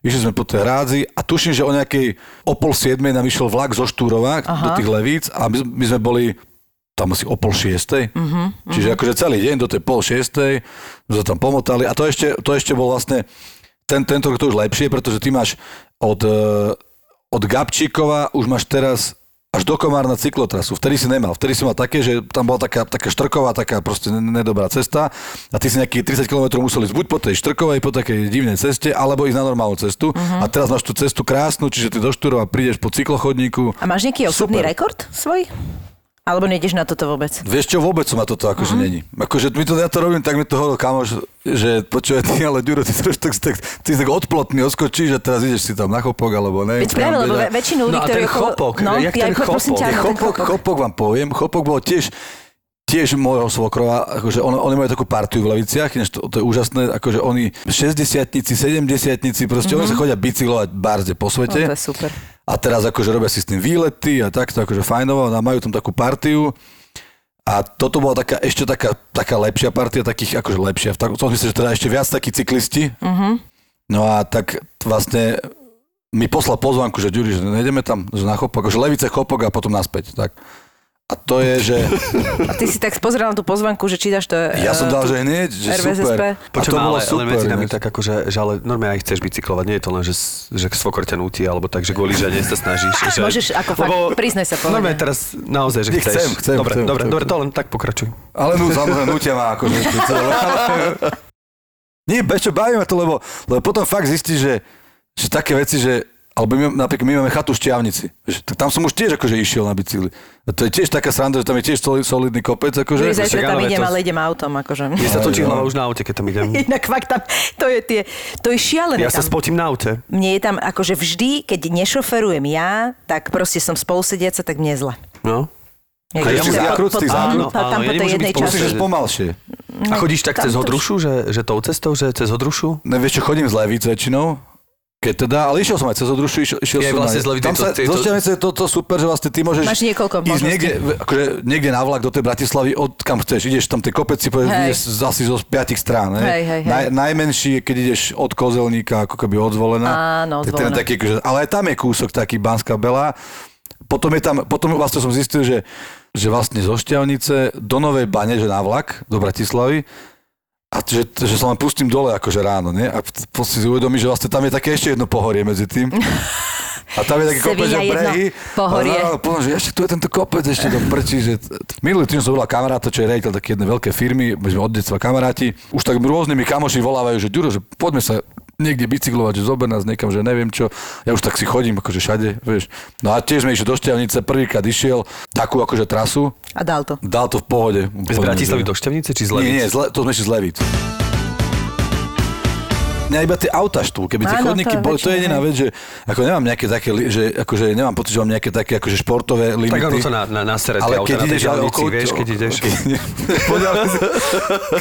išli sme po tej hrádzi a tuším, že o nejakej o pol 7 nám išiel vlak zo Štúrova Aha. do tých Levíc a my, my sme boli tam asi o pol šiestej. Uh-huh, Čiže akože celý deň do tej pol šiestej sa tam pomotali a to ešte, to ešte bol vlastne ten, tento to už lepšie, pretože ty máš od, eh, od Gabčíkova už máš teraz až do Komárna cyklotrasu. Vtedy si nemal. Vtedy si mal také, že tam bola taká, taká štrková, taká proste ne- nedobrá cesta a ty si nejakých 30 km musel ísť buď po tej štrkovej, po takej divnej ceste, alebo ísť na normálnu cestu. Uh-huh. A teraz máš tú cestu krásnu, čiže ty do Štúrova prídeš po cyklochodníku. A máš nejaký osobný Super. rekord svoj? Alebo nejdeš na toto vôbec? Vieš čo, vôbec som ma toto akože uh-huh. není. Akože my to, ja to robím, tak mi to hovoril kamoš, že počúvaj ty, ale Ďuro, ty, troš, tak, tak, ty si tak odplotný, odskočíš a teraz ideš si tam na chopok, alebo neviem. Veď práve, lebo teda. ve- väčšinu ľudí, No a ktorí... ten okolo- chopok, no, jak ten ja, prosím ťa, chopok? ten chopok, chopok vám poviem, chopok bol tiež tiež môjho svokrova, akože on, oni majú takú partiu v Leviciach, ináč to, to je úžasné, akože oni 60 70 proste mm-hmm. oni sa chodia bicyklovať barde po No, svete. to je super. A teraz akože robia si s tým výlety a takto akože fajnovo a majú tam takú partiu. A toto bola taká, ešte taká, taká lepšia partia, takých akože lepšia. V takom smysle, že teda ešte viac takí cyklisti. Mhm. No a tak vlastne mi poslal pozvanku, že Ďuri, že nejdeme tam že na chopok, že levice chopok a potom naspäť. Tak. A to je, že A ty si tak pozrel na tú pozvanku, že či dáš to... ja som eh, dal, tú- že hneď, že RVSSP. super. Počujem, to bolo ale, super. ale medzi nami ináč. tak akože, že ale normálne aj chceš bicyklovať, nie je to len, že, že svokor ťa nutí, alebo tak, že kvôli žene sa snažíš. [LAUGHS] že, Môžeš ako fakt, priznaj sa, povedať. Normálne teraz naozaj, že Nie, chceš. chcem, chcem, dobre, chcem, dobre, chcem. dobre, to len tak pokračuj. Ale no samozrejme, nutia ma celé. [LAUGHS] Nie, bez čo bavíme to, lebo, lebo potom fakt zistíš, že, že také veci, že alebo my, napríklad my máme chatu v Šťavnici. Tak tam som už tiež akože išiel na bicykli. A to je tiež taká sranda, že tam je tiež solid, solidný kopec. Akože. Že zajtra tam idem, to- ale idem autom, akože. Mne sa točí no. hlava už na aute, keď tam idem. [LAUGHS] Inak fakt tam, to je tie, to je šialené Ja sa tam. spotím na aute. Mne je tam, akože vždy, keď nešoferujem ja, tak proste som spolusediaca, tak mne je zle. No. Jak A idem ešte po- zákrut, po- tých áno, zákrut? Tam, tam po ja tej jednej Musíš pomalšie. A chodíš tak cez Hodrušu, že, že tou cestou, že cez Hodrušu? Ne, vieš čo, chodím z Levíc väčšinou. Keď teda, ale išiel som aj cez Odrušu, išiel, išiel Je som vlastne aj, Tam to- sa, to- to- to, to super, že vlastne ty môžeš Máš niekoľko ísť niekde, akože, niekde na vlak do tej Bratislavy, od kam chceš. Ideš tam tie kopec, si povieš, ideš z- asi zo piatich strán. Hej, hej, hej. Naj, najmenší je, keď ideš od Kozelníka, ako keby od Zvolená. Áno, Zvolená. taký, akože, ale aj tam je kúsok taký Banská Bela. Potom je tam, potom vlastne som zistil, že, že vlastne zo Šťavnice do Novej Bane, že na vlak do Bratislavy, a že, že sa len pustím dole akože ráno, nie? A potom si uvedomíš, že vlastne tam je také ešte jedno pohorie medzi tým. [LAUGHS] A tam je taký kopec, že brehy. pohorie. A, potom, že ešte tu je tento kopec, ešte to prčí, že minulý týždeň som volal kamaráta, čo je rejiteľ také jednej veľké firmy, my sme od detstva kamaráti. Už tak rôznymi kamoši volávajú, že Ďuro, že poďme sa niekde bicyklovať, že zober nás niekam, že neviem čo. Ja už tak si chodím, akože všade, vieš. No a tiež sme išli do Šťavnice, prvýkrát išiel takú akože trasu, A dal to. dal to v pohode. Z Bratislavy do Šťavnice či z nie, Levíc? nie, zle, to sme išli z Levíc. Mňa iba tie auta štú, keby tie Áno, chodníky to je boli, to je jediná vec, že ako nemám nejaké také, že akože nemám pocit, že mám nejaké také akože športové limity. Tak ono sa na, na, na sere ale auta keď ideš ale okolo, vieš, keď ideš. [LAUGHS]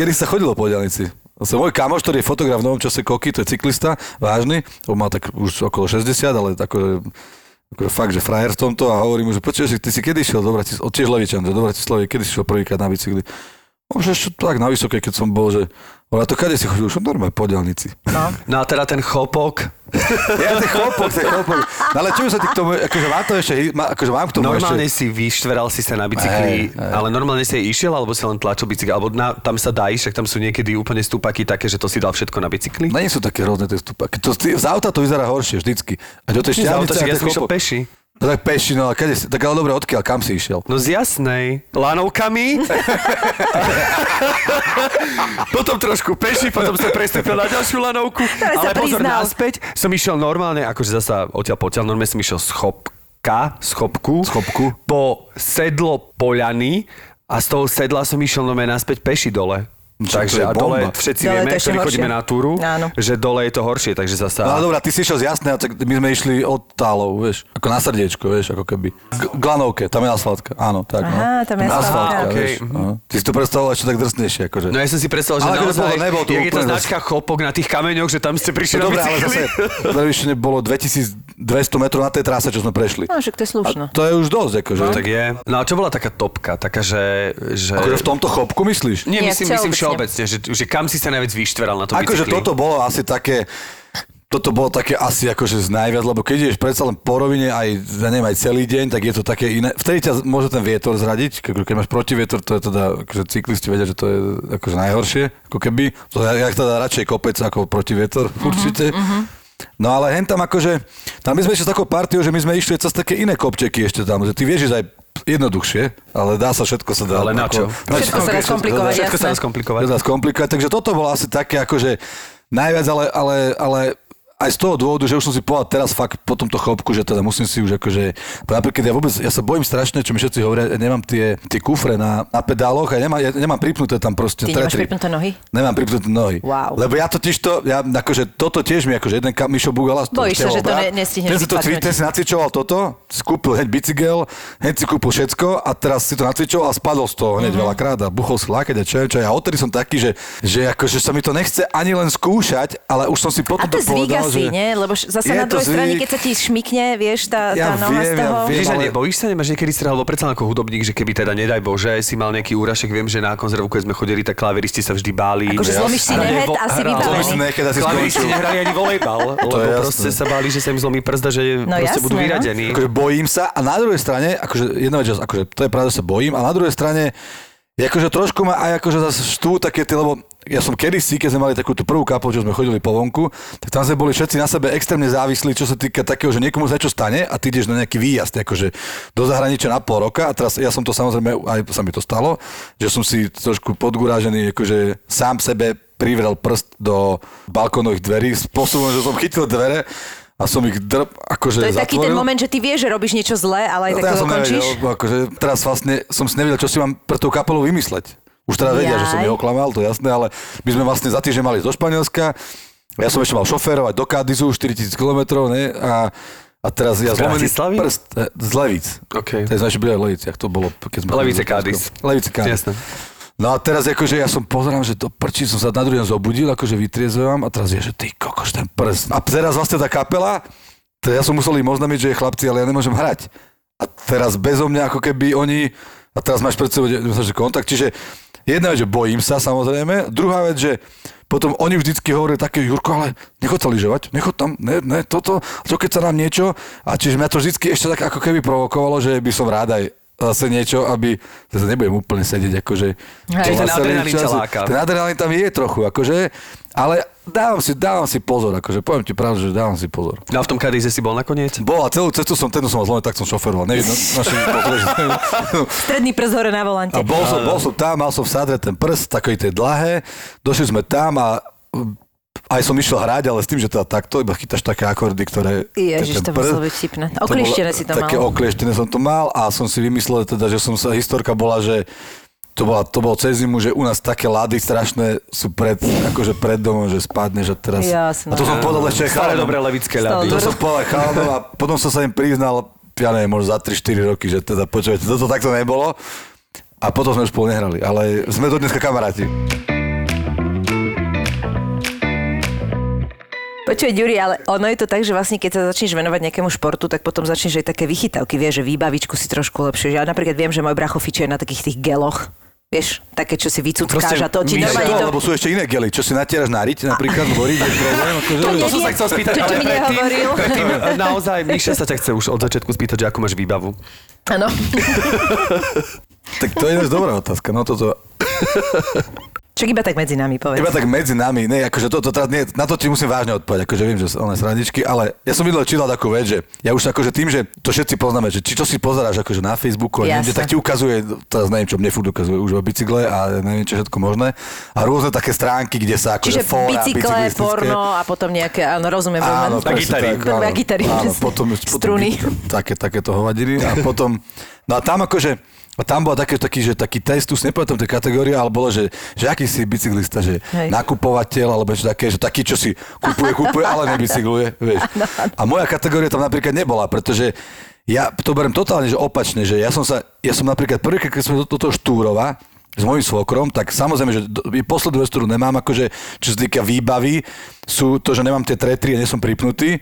Kedy [LAUGHS] sa chodilo po diaľnici? Som môj kamoš, ktorý je fotograf v novom čase Koky, to je cyklista, vážny, on má tak už okolo 60, ale tako, akože fakt, že frajer v tomto a hovorím mu, že počuješ, ty si kedy šiel do Bratislavy, od tiež Levičan, že do Bratislavy, kedy si šiel prvýkrát na bicykli? Už ešte tak na vysoké, keď som bol, že ale to kade si chodil, už som normálne po diálnici. No. No a teda ten chopok, Ja ten chlopok, ten chlopok. No ale čo sa ty k tomu, akože mám to ešte, má- akože mám k tomu normálne ešte... si vyštveral si sa na bicykli, Hej, hej. ale normálne si išiel, alebo si len tlačil bicykel, alebo na, tam sa dá ísť, však tam sú niekedy úplne stupaky také, že to si dal všetko na bicykli. No nie sú také rôzne tie stupaky. To, z auta to vyzerá horšie vždycky. A Z auta šťavnice si a ja som peši. No tak peši, no a kade si, tak ale dobre, odkiaľ, kam si išiel? No z jasnej. Lanovkami. [LAUGHS] potom trošku peši, potom som prestúpil na ďalšiu lanovku. Ale sa Ale pozor, priznal. naspäť som išiel normálne, akože zasa odtiaľ potiaľ, normálne som išiel z chopka, z chopku, Schopku. po sedlo poľany a z toho sedla som išiel normálne naspäť peši dole. Čo, to Takže a dole bomba. všetci Dole vieme, to ktorí horšie. chodíme na túru, Áno. že dole je to horšie, takže No zasa... ale dobrá, ty si išiel z jasného, tak my sme išli od tálov, vieš, ako na srdiečko, vieš, ako keby. G- Glanovke, tam je asfaltka, áno, tak. Aha, no. tam je asfaltka. vieš. Okej. No. Ty si to predstavoval ešte tak drsnejšie, akože. No ja som si predstavil, že Ale akože naozaj, bolo- nebolo to je to značka chopok na tých kameňoch, že tam ste prišli No na dobré, ale zase Prevyšene bolo 2200 metrov na tej trase, čo sme prešli. No, však to je slušno. A to je už dosť, akože. No, tak je. No a čo bola taká topka? Taká, že... že... Akože v tomto chopku myslíš? Nie, myslím, myslím všeobecne. že, že kam si sa najviac vyštveral na tom Akože toto bolo asi také, toto bolo také asi akože z najviac, lebo keď ideš predsa len po rovine aj, ja neviem, aj celý deň, tak je to také iné. Vtedy ťa môže ten vietor zradiť, keď, máš protivietor, to je teda, akože cyklisti vedia, že to je akože najhoršie, ako keby. To ja, ja teda radšej kopec ako protivietor, určite. No ale hen tam akože, tam my sme išli s takou partiou, že my sme išli cez také iné kopčeky ešte tam, že ty vieš ísť aj jednoduchšie, ale dá sa, všetko sa dá. Ale na čo? Všetko sa dá skomplikovať, Všetko sa. Dá skomplikovať. Takže toto bolo asi také akože najviac, ale, ale, ale aj z toho dôvodu, že už som si povedal teraz fakt po tomto chopku, že teda musím si už akože, napríklad ja vôbec, ja sa bojím strašne, čo mi všetci hovoria, ja nemám tie, tie kufre na, na pedáloch a nemám, ja nemám pripnuté tam proste Ty nemáš pripnuté nohy? Nemám pripnuté nohy. Wow. Lebo ja totiž to, ja akože toto tiež mi, akože jeden kam, Mišo Bugala, to Bojíš sa, že to ne- nestihneš Ten si to ten si nacvičoval toto, skúpil hneď bicykel, hneď si kúpil všetko a teraz si to nacvičoval a spadol z toho hneď Mhm. veľakrát a buchol si lákať a čo, čo. Ja odtedy som taký, že, že akože sa mi to nechce ani len skúšať, ale už som si potom to povedal, asi, že... nie? Lebo zase Je na to druhej strane, zvyk. keď sa ti šmikne, vieš, tá, tá Ja noha z viem, ja toho... viem. Vieš, a ale- nebojíš sa, nemáš niekedy strach, lebo predsa ako hudobník, že keby teda nedaj Bože, si mal nejaký úrašek, viem, že na konzervu, keď sme chodili, tak klaviristi sa vždy báli. Akože že- zlomíš si nehet, asi vybavený. Zlomíš si nehet, asi Klaviristi nehrali ani volejbal, lebo proste sa báli, že sa im zlomí brzda, že No proste budú no. vyradení. Akože bojím sa a na druhej strane, akože jedna vec, že akože to je pravda, že sa bojím a na druhej strane akože trošku ma aj akože zase štú také tie, lebo ja som kedysi, keď sme mali takú tú prvú kapu, čo sme chodili po vonku, tak tam sme boli všetci na sebe extrémne závislí, čo sa týka takého, že niekomu sa niečo stane a ty ideš na nejaký výjazd, akože do zahraničia na pol roka a teraz ja som to samozrejme, aj sa mi to stalo, že som si trošku podgurážený, akože sám sebe privrel prst do balkónových dverí spôsobom, že som chytil dvere a som ich drb, akože To je taký ten zatvoril. moment, že ty vieš, že robíš niečo zlé, ale aj No, tak ja to dokončíš. nevedel, akože teraz vlastne som si nevedel, čo si mám pre tú kapelu vymysleť. Už teraz vedia, že som Jaj. ich oklamal, to je jasné, ale my sme vlastne za týždeň mali do Španielska. Ja som ešte mal šoférovať do Cádizu, 4000 km, ne? A, a teraz ja Z zlomený prst eh, z Levíc. OK. To je naše byli to bolo, keď sme... Levice. Španielska. Levice Cádiz. Jasné. No a teraz akože ja som pozerám, že to prčí, som sa na druhý zobudil, akože vytriezvám a teraz je, že ty kokoš, ten prst. A teraz vlastne tá kapela, to ja som musel im oznámiť, že je chlapci, ale ja nemôžem hrať. A teraz bezo mňa ako keby oni, a teraz máš pred sebou že kontakt, čiže jedna vec, že bojím sa samozrejme, druhá vec, že potom oni vždycky hovorili také, Jurko, ale nechod sa lyžovať, nechod tam, ne, ne, toto, čo keď sa nám niečo, a čiže mňa to vždycky ešte tak ako keby provokovalo, že by som rád aj zase niečo, aby, zase nebudem úplne sedieť, akože... Hej. Ten adrenalín ťa láka. Ten adrenalín tam je trochu, akože, ale dávam si, dávam si pozor, akože poviem ti pravdu, že dávam si pozor. No a v tom Kadize si bol nakoniec? Bol a celú cestu som, tento som zlomený, tak som šoferoval. Neviem, na, naši Stredný prst hore na volante. A bol som, bol som tam, mal som v sadre ten prst, takový tie dlhé, došli sme tam a aj som išiel hrať, ale s tým, že teda takto, iba chytáš také akordy, ktoré... Ježiš, to muselo byť vtipné. Oklieštené si to Také mal. oklieštené som to mal a som si vymyslel teda, že som sa, historka bola, že to, bola, to bolo cez zimu, že u nás také lady strašné sú pred, akože pred domom, že spadneš a teraz... Jasné. A to som povedal ešte Staré dobré levické ľady. To som povedal chalanom a potom som sa im priznal, ja neviem, možno za 3-4 roky, že teda počujete, toto takto nebolo. A potom sme už spolu nehrali, ale sme do dneska kamaráti. Počuj, Ďuri, ale ono je to tak, že vlastne keď sa začneš venovať nejakému športu, tak potom začneš aj také vychytavky, vieš, že výbavičku si trošku lepšie. Ja napríklad viem, že môj bracho fičuje na takých tých geloch. Vieš, také, čo si vycúckáš Proste a to ti normálne to, to... lebo sú ešte iné gely, čo si natieraš na riť, napríklad, lebo riť je problém. Akože, To To som sa chcel spýtať, Čo ale mi predtým, nehovoril? predtým [LAUGHS] naozaj Míša sa ťa chce už od začiatku spýtať, že ako máš výbavu. Áno. tak to je dobrá otázka. No toto, [LAUGHS] Však iba tak medzi nami, povedz. Iba tak medzi nami, ne, akože to, to teraz nie, na to ti musím vážne odpovedať, akože viem, že sú one srandičky, ale ja som videl čítať takú vec, že ja už akože tým, že to všetci poznáme, že či čo si pozeráš akože na Facebooku a Jasné. tak ti ukazuje, teraz neviem, čo mne furt ukazuje už o bicykle a neviem, čo všetko možné. A rôzne také stránky, kde sa akože Čiže fóra, bicykle, porno a potom nejaké, áno, rozumiem. Áno, gitary. tak, áno. Gitary, Áno, potom, potom Struny. také, takéto hovadiny a potom, no a tam akože, a tam bola také, taký, že taký test, už nepamätám tie kategórie, ale bolo, že, že aký si bicyklista, že Hej. nakupovateľ, alebo niečo také, že taký, čo si kupuje, kupuje, ale nebicykluje, [LAUGHS] vieš. A moja kategória tam napríklad nebola, pretože ja to berem totálne, že opačne, že ja som sa, ja som napríklad prvýkrát, keď som do, do toho Štúrova, s mojím svokrom, tak samozrejme, že poslednú vec, ktorú nemám, akože, čo sa týka výbavy, sú to, že nemám tie tretry a nie som pripnutý.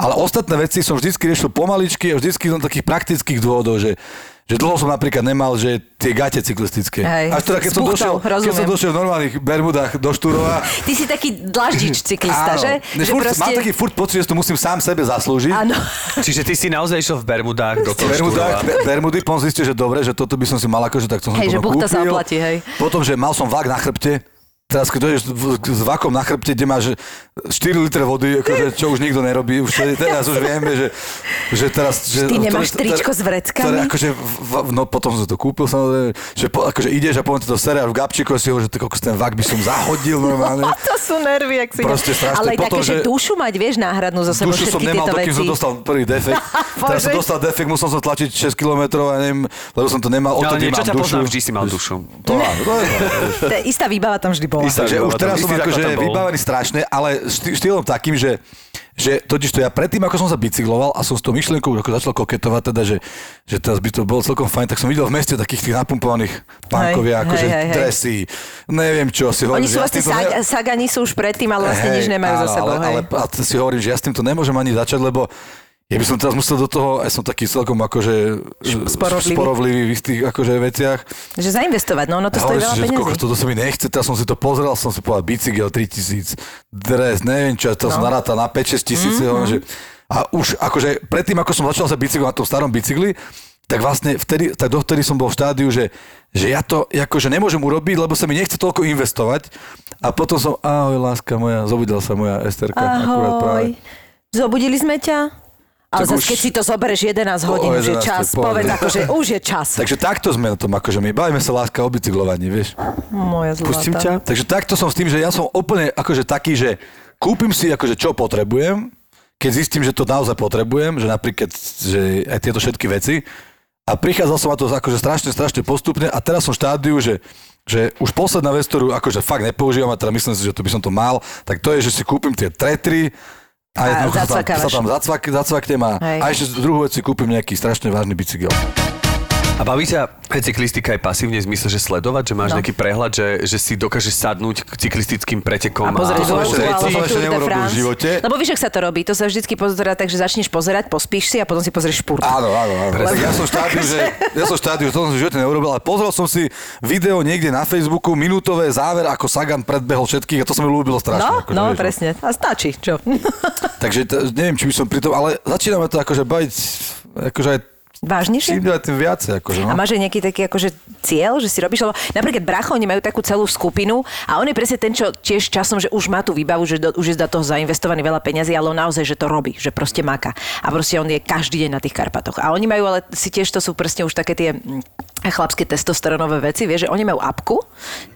Ale ostatné veci som vždycky riešil pomaličky a vždycky z takých praktických dôvodov, že, že dlho som napríklad nemal, že tie gate cyklistické. Hej, Až teda, keď som, došiel, keď som došiel v normálnych bermudách do Štúrova, [LAUGHS] Ty si taký dlaždič cyklista, áno, že? Že furt, Mám taký furt pocit, že to musím sám sebe zaslúžiť. Áno. [LAUGHS] Čiže ty si naozaj išiel v Bermudách do toho Bermudách, Štúrova. Be- Bermudy, potom zistil, že dobre, že toto by som si mal akože, tak som Hej, že buchta sa oplatí, hej. Potom, že mal som vlak na chrbte, Teraz, keď dojdeš s vakom na chrbte, kde máš 4 litre vody, akože, čo už nikto nerobí, už te- teraz už vieme, že, že teraz... Že, Ty nemáš ktoré- tričko s vreckami? Ktoré, akože, v, no potom som to kúpil samozrejme, že po, akože ideš a potom to sere a v gabčíku si hovorí, že ty kokos, ten vak by som zahodil normálne. [LAUGHS] To sú nervy, ak si... Proste strašné. Ale Potom, také, že že- dušu mať, vieš, náhradnú zo sebou Dušu som nemal, tieto dokým veci. som dostal prvý defekt. [LAUGHS] Teraz som dostal defekt, musel som tlačiť 6 km a neviem, lebo som to nemal, Ale odtedy niečo mám ťa dušu. poznám, vždy si mal dušu. To áno, to je [LAUGHS] To je Istá výbava tam vždy bola. Istá- Takže už Tam teraz som akože vybavený strašne, ale štý- štýlom takým, že že totiž to ja predtým, ako som sa bicykloval a som s tou myšlienkou už ako začal koketovať, teda, že, že teraz by to bolo celkom fajn, tak som videl v meste takých tých napumpovaných pánkovia, Hej, akože hej, hej, hej. dresy, neviem čo, si hovorím, Oni že sú ja vlastne týmto ne- sag, sagani sú už predtým, ale vlastne nič nemajú áno, za sebou. Ale, hej. ale a si hovorím, že ja s týmto nemôžem ani začať, lebo ja by som teraz musel do toho, aj som taký celkom akože Sporovlivý. sporovlivý v istých akože veciach. Že zainvestovať, no ono to Ja stojí veľa peniazí. kokos, toto sa mi nechce, teraz som si to pozrel, som si povedal bicykel 3000, dres, neviem čo, to no. som narátal na 5-6 tisíc, mm-hmm. že, a už akože predtým, ako som začal sa bicyklovať na tom starom bicykli, tak vlastne vtedy, tak dovtedy som bol v štádiu, že, že ja to akože nemôžem urobiť, lebo sa mi nechce toľko investovať. A potom som, ahoj láska moja, zobudila sa moja Esterka. Akurát práve. Ahoj. Zobudili sme ťa? Ale zase, už- keď si to zoberieš 11 O- hodín, že 11, čas, povedz [LAUGHS] ako, že už je čas. Takže takto sme na tom, akože my bavíme sa láska o bicyklovaní, vieš. Moja zlata. Pustím ťa. Takže takto som s tým, že ja som úplne akože taký, že kúpim si akože čo potrebujem, keď zistím, že to naozaj potrebujem, že napríklad, že aj tieto všetky veci. A prichádzal som na to akože strašne, strašne postupne a teraz som v štádiu, že, že už posledná vec, ktorú akože fakt nepoužívam a teda myslím si, že to by som to mal, tak to je, že si kúpim tie tretry a, A sa sa tam zacvak, zacvaknem a, Hej. a ešte druhú vec si kúpim nejaký strašne vážny bicykel. A baví ťa aj cyklistika aj pasívne v zmysle, že sledovať, že máš No. nejaký prehľad, že, že si dokážeš sadnúť k cyklistickým pretekom A pozrieť ešte- to alebo som ešte neurobil v živote. Lebo vieš, ak sa to robí, to sa vždycky pozerá tak, že začneš pozerať, pospíš si a potom si pozrieš špurt. Áno, áno, áno. Ja som štádiu, že, ja som štádiu, že to som v živote neurobil, ale pozrel som si video niekde na Facebooku, minútové záver, ako Sagan predbehol všetkých a to sa mi ľúbilo strašne. No, akože, no, vieš, presne. A stačí, čo? Takže t- neviem, či by som pri tom, ale začíname to akože baviť, akože aj Vážnejšie? čím tým viacej. Akože, A no. máš aj nejaký taký akože cieľ, že si robíš, lebo napríklad bracho, oni majú takú celú skupinu a on je presne ten, čo tiež časom, že už má tú výbavu, že do, už je do toho zainvestovaný veľa peňazí, ale on naozaj, že to robí, že proste maká. A proste on je každý deň na tých Karpatoch. A oni majú, ale si tiež to sú presne už také tie chlapské testosteronové veci, vieš, že oni majú apku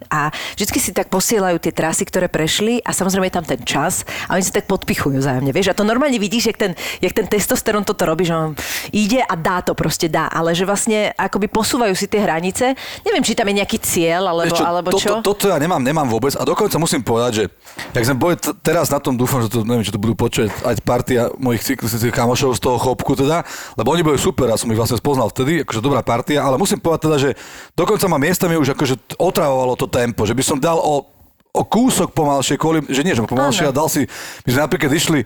a vždy si tak posielajú tie trasy, ktoré prešli a samozrejme je tam ten čas a oni sa tak podpichujú zájemne, vieš. A to normálne vidíš, jak ten, jak ten testosterón toto robí, že on ide a dá to proste dá, ale že vlastne akoby posúvajú si tie hranice. Neviem, či tam je nejaký cieľ, alebo, Vieš alebo toto, čo. Toto ja nemám, nemám vôbec a dokonca musím povedať, že jak sme boli t- teraz na tom, dúfam, že to, neviem, či to budú počuť aj partia mojich cyklistických kamošov z toho chopku teda, lebo oni boli super, ja som ich vlastne spoznal vtedy, akože dobrá partia, ale musím povedať teda, že dokonca ma miestami už akože otravovalo to tempo, že by som dal o, o kúsok pomalšie, kvôli, že nie, že pomalšie, a dal si, my sme napríklad išli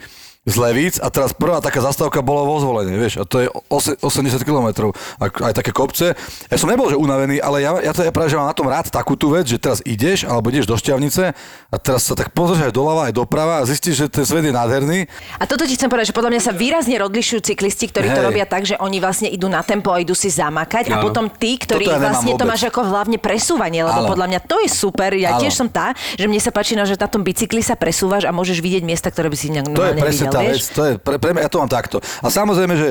z Levíc a teraz prvá taká zastávka bola vo zvolenie, vieš, a to je ose- 80 km, aj také kopce. Ja som nebol, že unavený, ale ja, ja to ja práve, že mám na tom rád takú tú vec, že teraz ideš, alebo ideš do Šťavnice a teraz sa tak pozrieš aj doľava, aj doprava a zistíš, že ten svet je nádherný. A toto ti chcem povedať, že podľa mňa sa výrazne odlišujú cyklisti, ktorí to Hej. robia tak, že oni vlastne idú na tempo a idú si zamakať a Áno. potom tí, ktorí Toto ja vlastne to máš ako hlavne presúvanie, lebo Áno. podľa mňa to je super. Ja Áno. tiež som tá, že mne sa páči, no, že na tom bicykli sa presúvaš a môžeš vidieť miesta, ktoré by si inak To je presne tá vieš? vec, to je pre, pre mňa, ja to mám takto. A samozrejme, že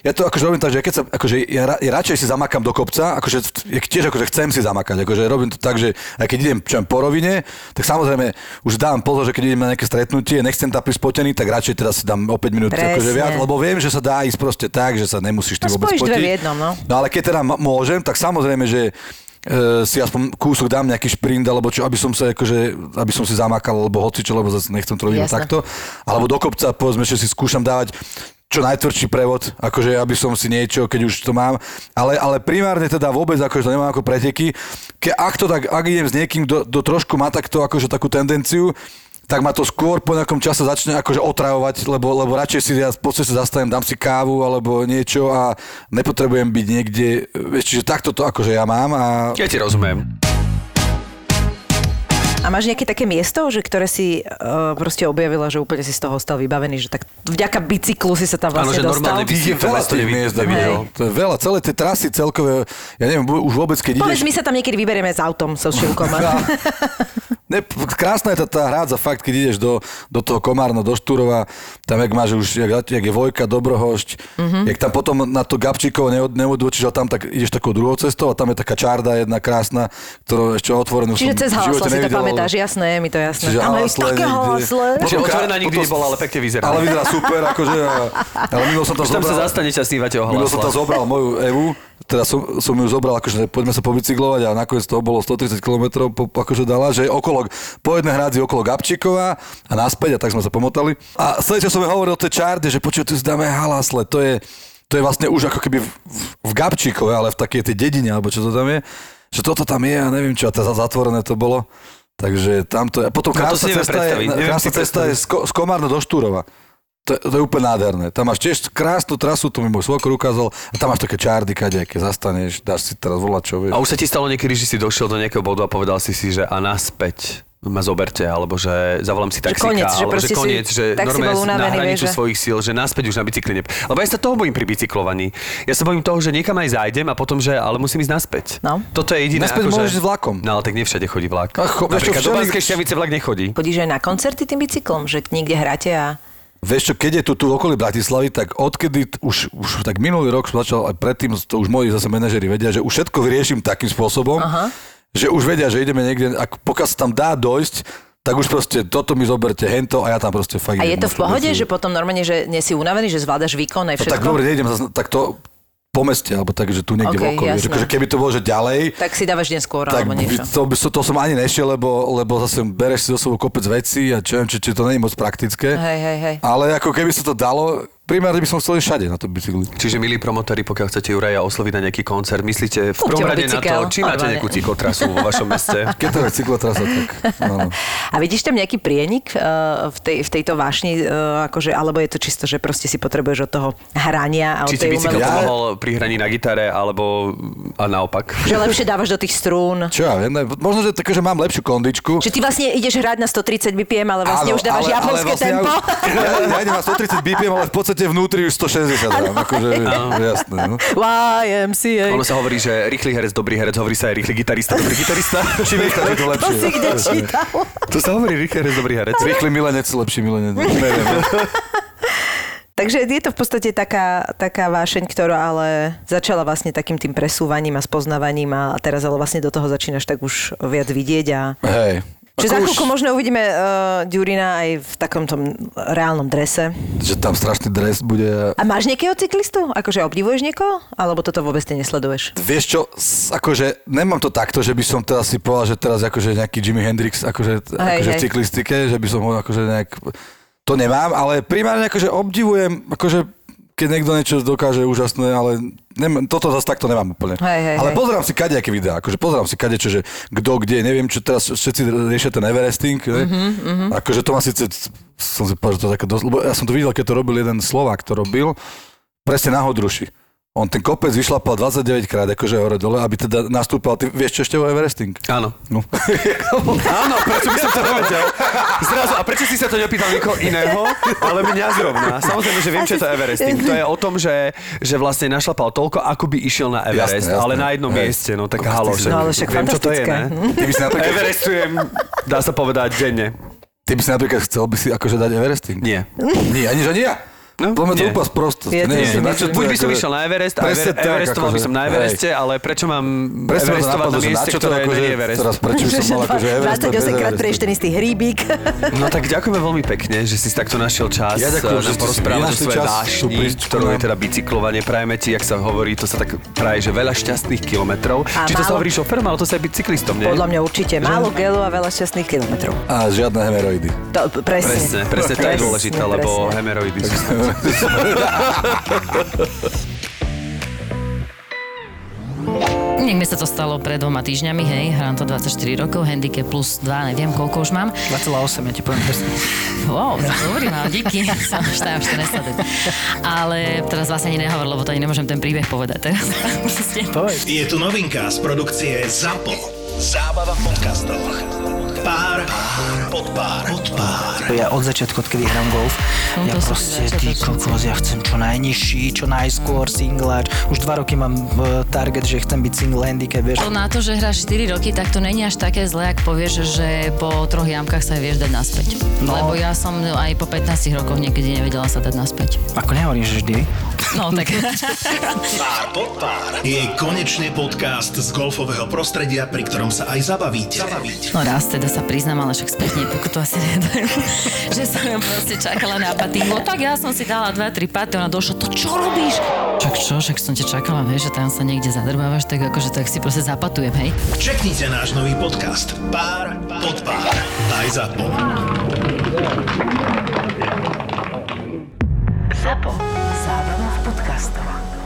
ja to akože robím tak, že keď sa, akože ja, ra- ja radšej si zamakám do kopca, akože tiež akože chcem si zamakať, akože robím to tak, že aj keď idem čo po rovine, tak samozrejme už dávam pozor, že keď idem na nejaké stretnutie, nechcem tam prísť spotený, tak radšej teraz si dám o 5 minút akože viac, lebo viem, že sa dá ísť proste tak, že sa nemusíš ty No, vôbec spotiť. v jednom, no. No ale keď teda môžem, tak samozrejme, že e, si aspoň kúsok dám nejaký šprint, alebo čo, aby som sa akože, aby som si zamakal, alebo hocičo, lebo zase nechcem to robiť takto. Alebo do kopca, povedzme, že si skúšam dávať čo najtvrdší prevod, akože aby som si niečo, keď už to mám, ale, ale primárne teda vôbec akože to nemám ako preteky. Ke, ak to tak, ak idem s niekým, kto trošku má takto akože takú tendenciu, tak ma to skôr po nejakom čase začne akože otravovať, lebo, lebo radšej si ja po ceste zastavím, dám si kávu alebo niečo a nepotrebujem byť niekde, vieš, čiže takto to akože ja mám a Ja ti rozumiem. A máš nejaké také miesto, že ktoré si uh, proste objavila, že úplne si z toho stal vybavený, že tak vďaka bicyklu si sa tam Áno, vlastne že dostal? je To veľa tých miest, nevidel. David, no. to je veľa, celé tie trasy celkové, ja neviem, už vôbec, keď Povedz, ideš... my sa tam niekedy vyberieme s autom, so šilkom. [LAUGHS] Ne, krásna je tá, tá hrádza, fakt, keď ideš do, do toho Komárna, do Štúrova, tam jak máš už, jak, jak je Vojka, Dobrohošť, Mhm. mm-hmm. jak tam potom na to Gabčíkovo neod, neodvočíš a tam tak ideš takou druhou cestou a tam je taká čarda jedna krásna, ktorú ešte otvorenú Čiže som cez v živote nevidel. Pamätáš, jasné, je mi to jasné. Čiže Tam je halasle také halasle. Čiže otvorená nikdy nebola, ale pekne vyzerá. Ale vyzerá super, akože, a, ale minul som tam Už tam sa zobral- zastanete a snívate o Minul som tam zobral moju Evu, teda som, som ju zobral, akože poďme sa pobicyklovať a nakoniec to bolo 130 km, po, akože dala, že okolo, po jednej hrádzi okolo Gabčíkova a naspäť a tak sme sa pomotali. A celý čas som hovoril o tej čarde, že počuj, tu si dáme halasle, to je, to je vlastne už ako keby v, v, v Gabčíkove, ale v takej tej dedine, alebo čo to tam je, že toto tam je a neviem čo, a teda zatvorené to bolo. Takže tamto. A potom No krásna neviem cesta, je, krásna cesta je z, Ko- z Komárna do Štúrova. To, to je úplne nádherné. Tam máš tiež krásnu trasu, to mi môj svokor ukázal. A tam máš také čárdy, kadejaké, zastaneš, dáš si teraz volať čo, vieš. A už sa ti stalo niekedy, že si došiel do nejakého bodu a povedal si si, že a naspäť ma zoberte, alebo že zavolám si taxíka, koniec, že alebo že si- koniec, že normálne na hranicu že- svojich síl, že naspäť už na bicykli ne... Lebo ja sa toho bojím pri bicyklovaní. Ja sa bojím toho, že niekam aj zájdem a potom, že ale musím ísť naspäť. No. Toto je jediné. Naspäť môžeš ísť vlakom. No ale tak nie všade chodí vlak. A cho- Napríklad do Banskej Štiavice vlak nechodí. Chodíš aj na koncerty tým bicyklom, že niekde hráte a... Vieš čo, keď je tu, tu okolí Bratislavy, tak odkedy už, už tak minulý rok som začal, aj predtým to už moji zase manažeri vedia, že už všetko vyriešim takým spôsobom, Aha. Že už vedia, že ideme niekde, ak, pokiaľ sa tam dá dojsť, tak už proste toto mi zoberte, hento a ja tam proste fakt A je to v pohode, že potom normálne, že nie si unavený, že zvládaš výkon aj No všetko? tak dobre, nejdem zase takto po meste, alebo tak, že tu niekde Okej, v okolí. Že, jasné. akože keby to bolo, že ďalej, Tak si dávaš deň skôr tak alebo niečo. to, to, to som ani nešiel, lebo, lebo zase bereš si zo sebou kopec vecí a čo či, či to nie je moc praktické. Hej, hej, hej. Ale ako keby sa to dalo, primárne by som chcel všade na to bicykli. Čiže milí promotéri, pokiaľ chcete Juraja osloviť na nejaký koncert, myslíte v prvom rade na to, či máte nejakú cyklotrasu vo vašom meste. [LAUGHS] Keď to je cyklotrasa, tak áno. A vidíš tam nejaký prienik uh, v, tej, v tejto vášni, uh, akože, alebo je to čisto, že proste si potrebuješ od toho hrania a od Či ti tej bicykel umelej- pomohol pri hraní na gitare, alebo a naopak. Že lepšie dávaš do tých strún. Čo ja viem, možno, že také, že mám lepšiu kondičku. Že ty vlastne ideš hrať na 130 BPM, ale vlastne už dávaš japonské vlastne tempo. Ja, [LAUGHS] ja, ja idem na 130 BPM, ale v podstate vnútri už 160 dám. Akože, jasné. No. YMCA. Ono sa hovorí, že rýchly herec, dobrý herec, hovorí sa aj rýchly gitarista, dobrý gitarista. [LAUGHS] Čím rýchlejšie, to To lepšie. si kde čítal. to sa hovorí rýchly herec, dobrý herec. Rýchly milenec, lepší milenec. Neviem. Takže je to v podstate taká, taká vášeň, ktorá ale začala vlastne takým tým presúvaním a spoznávaním a teraz ale vlastne do toho začínaš tak už viac vidieť a... Hej. Čiže za chvíľku možno uvidíme uh, Ďurina aj v takom tom reálnom drese. Že tam strašný dres bude. A máš nejakého cyklistu? Akože obdivuješ niekoho? Alebo toto vôbec ty nesleduješ? Vieš čo, akože nemám to takto, že by som teraz si povedal, že teraz akože nejaký Jimi Hendrix akože, Hej, akože v hej. cyklistike, že by som ho akože nejak... To nemám, ale primárne akože obdivujem, akože keď niekto niečo dokáže úžasné, ale Nem, toto zase takto nemám úplne. Hej, hej, Ale hej. pozerám si kadejaké videá, akože pozerám si kadečo, že kto kde, neviem, čo teraz všetci riešia ten Everesting, ne? Mhm, akože to ma síce, som si povedal, že to také dosť, lebo ja som to videl, keď to robil jeden Slovák, to robil, presne na Hodruši. On ten kopec vyšlapal 29 krát, akože hore dole, aby teda nastúpal, ty vieš čo ešte o Everesting? Áno. No. [LAUGHS] Áno, prečo by som to nevedel? Zrazu, a prečo si sa to nepýtal nikoho iného, ale mňa zrovna? Samozrejme, že viem, čo je to Everesting. To je o tom, že, že vlastne našlapal toľko, ako by išiel na Everest, Jasné, jasné. ale na jednom Hej. mieste. No tak To halo, že No, ale však viem, čo to je, ne? Ty by si napríklad, Everestujem, dá sa povedať, denne. ty by si napríklad chcel by si akože dať Everesting? Nie. Nie, ani že nie ja. No, Podľa mňa to nie. úplne sprostost. Ja Nie, tiež si že na myslím. čo to Buď by som akože- išiel na Everest a Presne Ever- Everestoval by akože, som na hej. Evereste, ale prečo mám Presne Everestovať na mieste, ktoré akože, nie je Everest? teraz prečo by som [LAUGHS] mal akože Everest 28 krát preješ ten istý hríbik. No tak ďakujeme veľmi pekne, že si takto našiel čas Ja ďakujem, eh, že porozprávať o svojej vášni, ktorou je teda bicyklovanie. Prajeme ti, jak sa hovorí, to sa tak praje, že veľa šťastných kilometrov. A Či to sa hovorí šoferom, ale to sa aj bicyklistom, nie? Podľa mňa určite. Málo gelu a veľa šťastných kilometrov. A žiadne hemeroidy. Presne. Presne, presne, to je dôležité, lebo hemeroidy sú [LAUGHS] Nech mi sa to stalo pred dvoma týždňami, hej, hrám to 24 rokov, handicap plus 2, neviem koľko už mám. 2,8, ja ti poviem presne. Wow, dobrý mám, díky, [LAUGHS] som už tam 14 let. Ale teraz vlastne ani nehovor, lebo to ani nemôžem ten príbeh povedať teraz. [LAUGHS] Je tu novinka z produkcie ZAPO. Zábava v podcastoch. Pár, pod pár, pod pár. Ja od začiatku, odkedy hrám golf, No ja proste, ty kokos, ja chcem čo najnižší, čo najskôr singláč. Už dva roky mám v target, že chcem byť single handicap, vieš. To na to, že hráš 4 roky, tak to není až také zlé, ak povieš, že po troch jamkách sa vieš dať naspäť. No. Lebo ja som aj po 15 rokoch niekedy nevedela sa dať naspäť. Ako nehovorím, že vždy. No tak... Pár pod pár je konečne podcast z golfového prostredia, pri ktorom sa aj zabavíte. zabavíte. No raz teda sa priznám, ale však spätne pokutu asi nedajú, [LAUGHS] že som ju proste čakala na patingu. Tak ja som si dala 2-3 paty, ona došla, to čo robíš? Čak čo, však som ťa čakala, vieš, že tam sa niekde zadrbávaš, tak akože tak si proste zapatujem, hej. Čeknite náš nový podcast Pár pod pár. Aj ZAPO. ZAPO. Zábrná v podcastovách.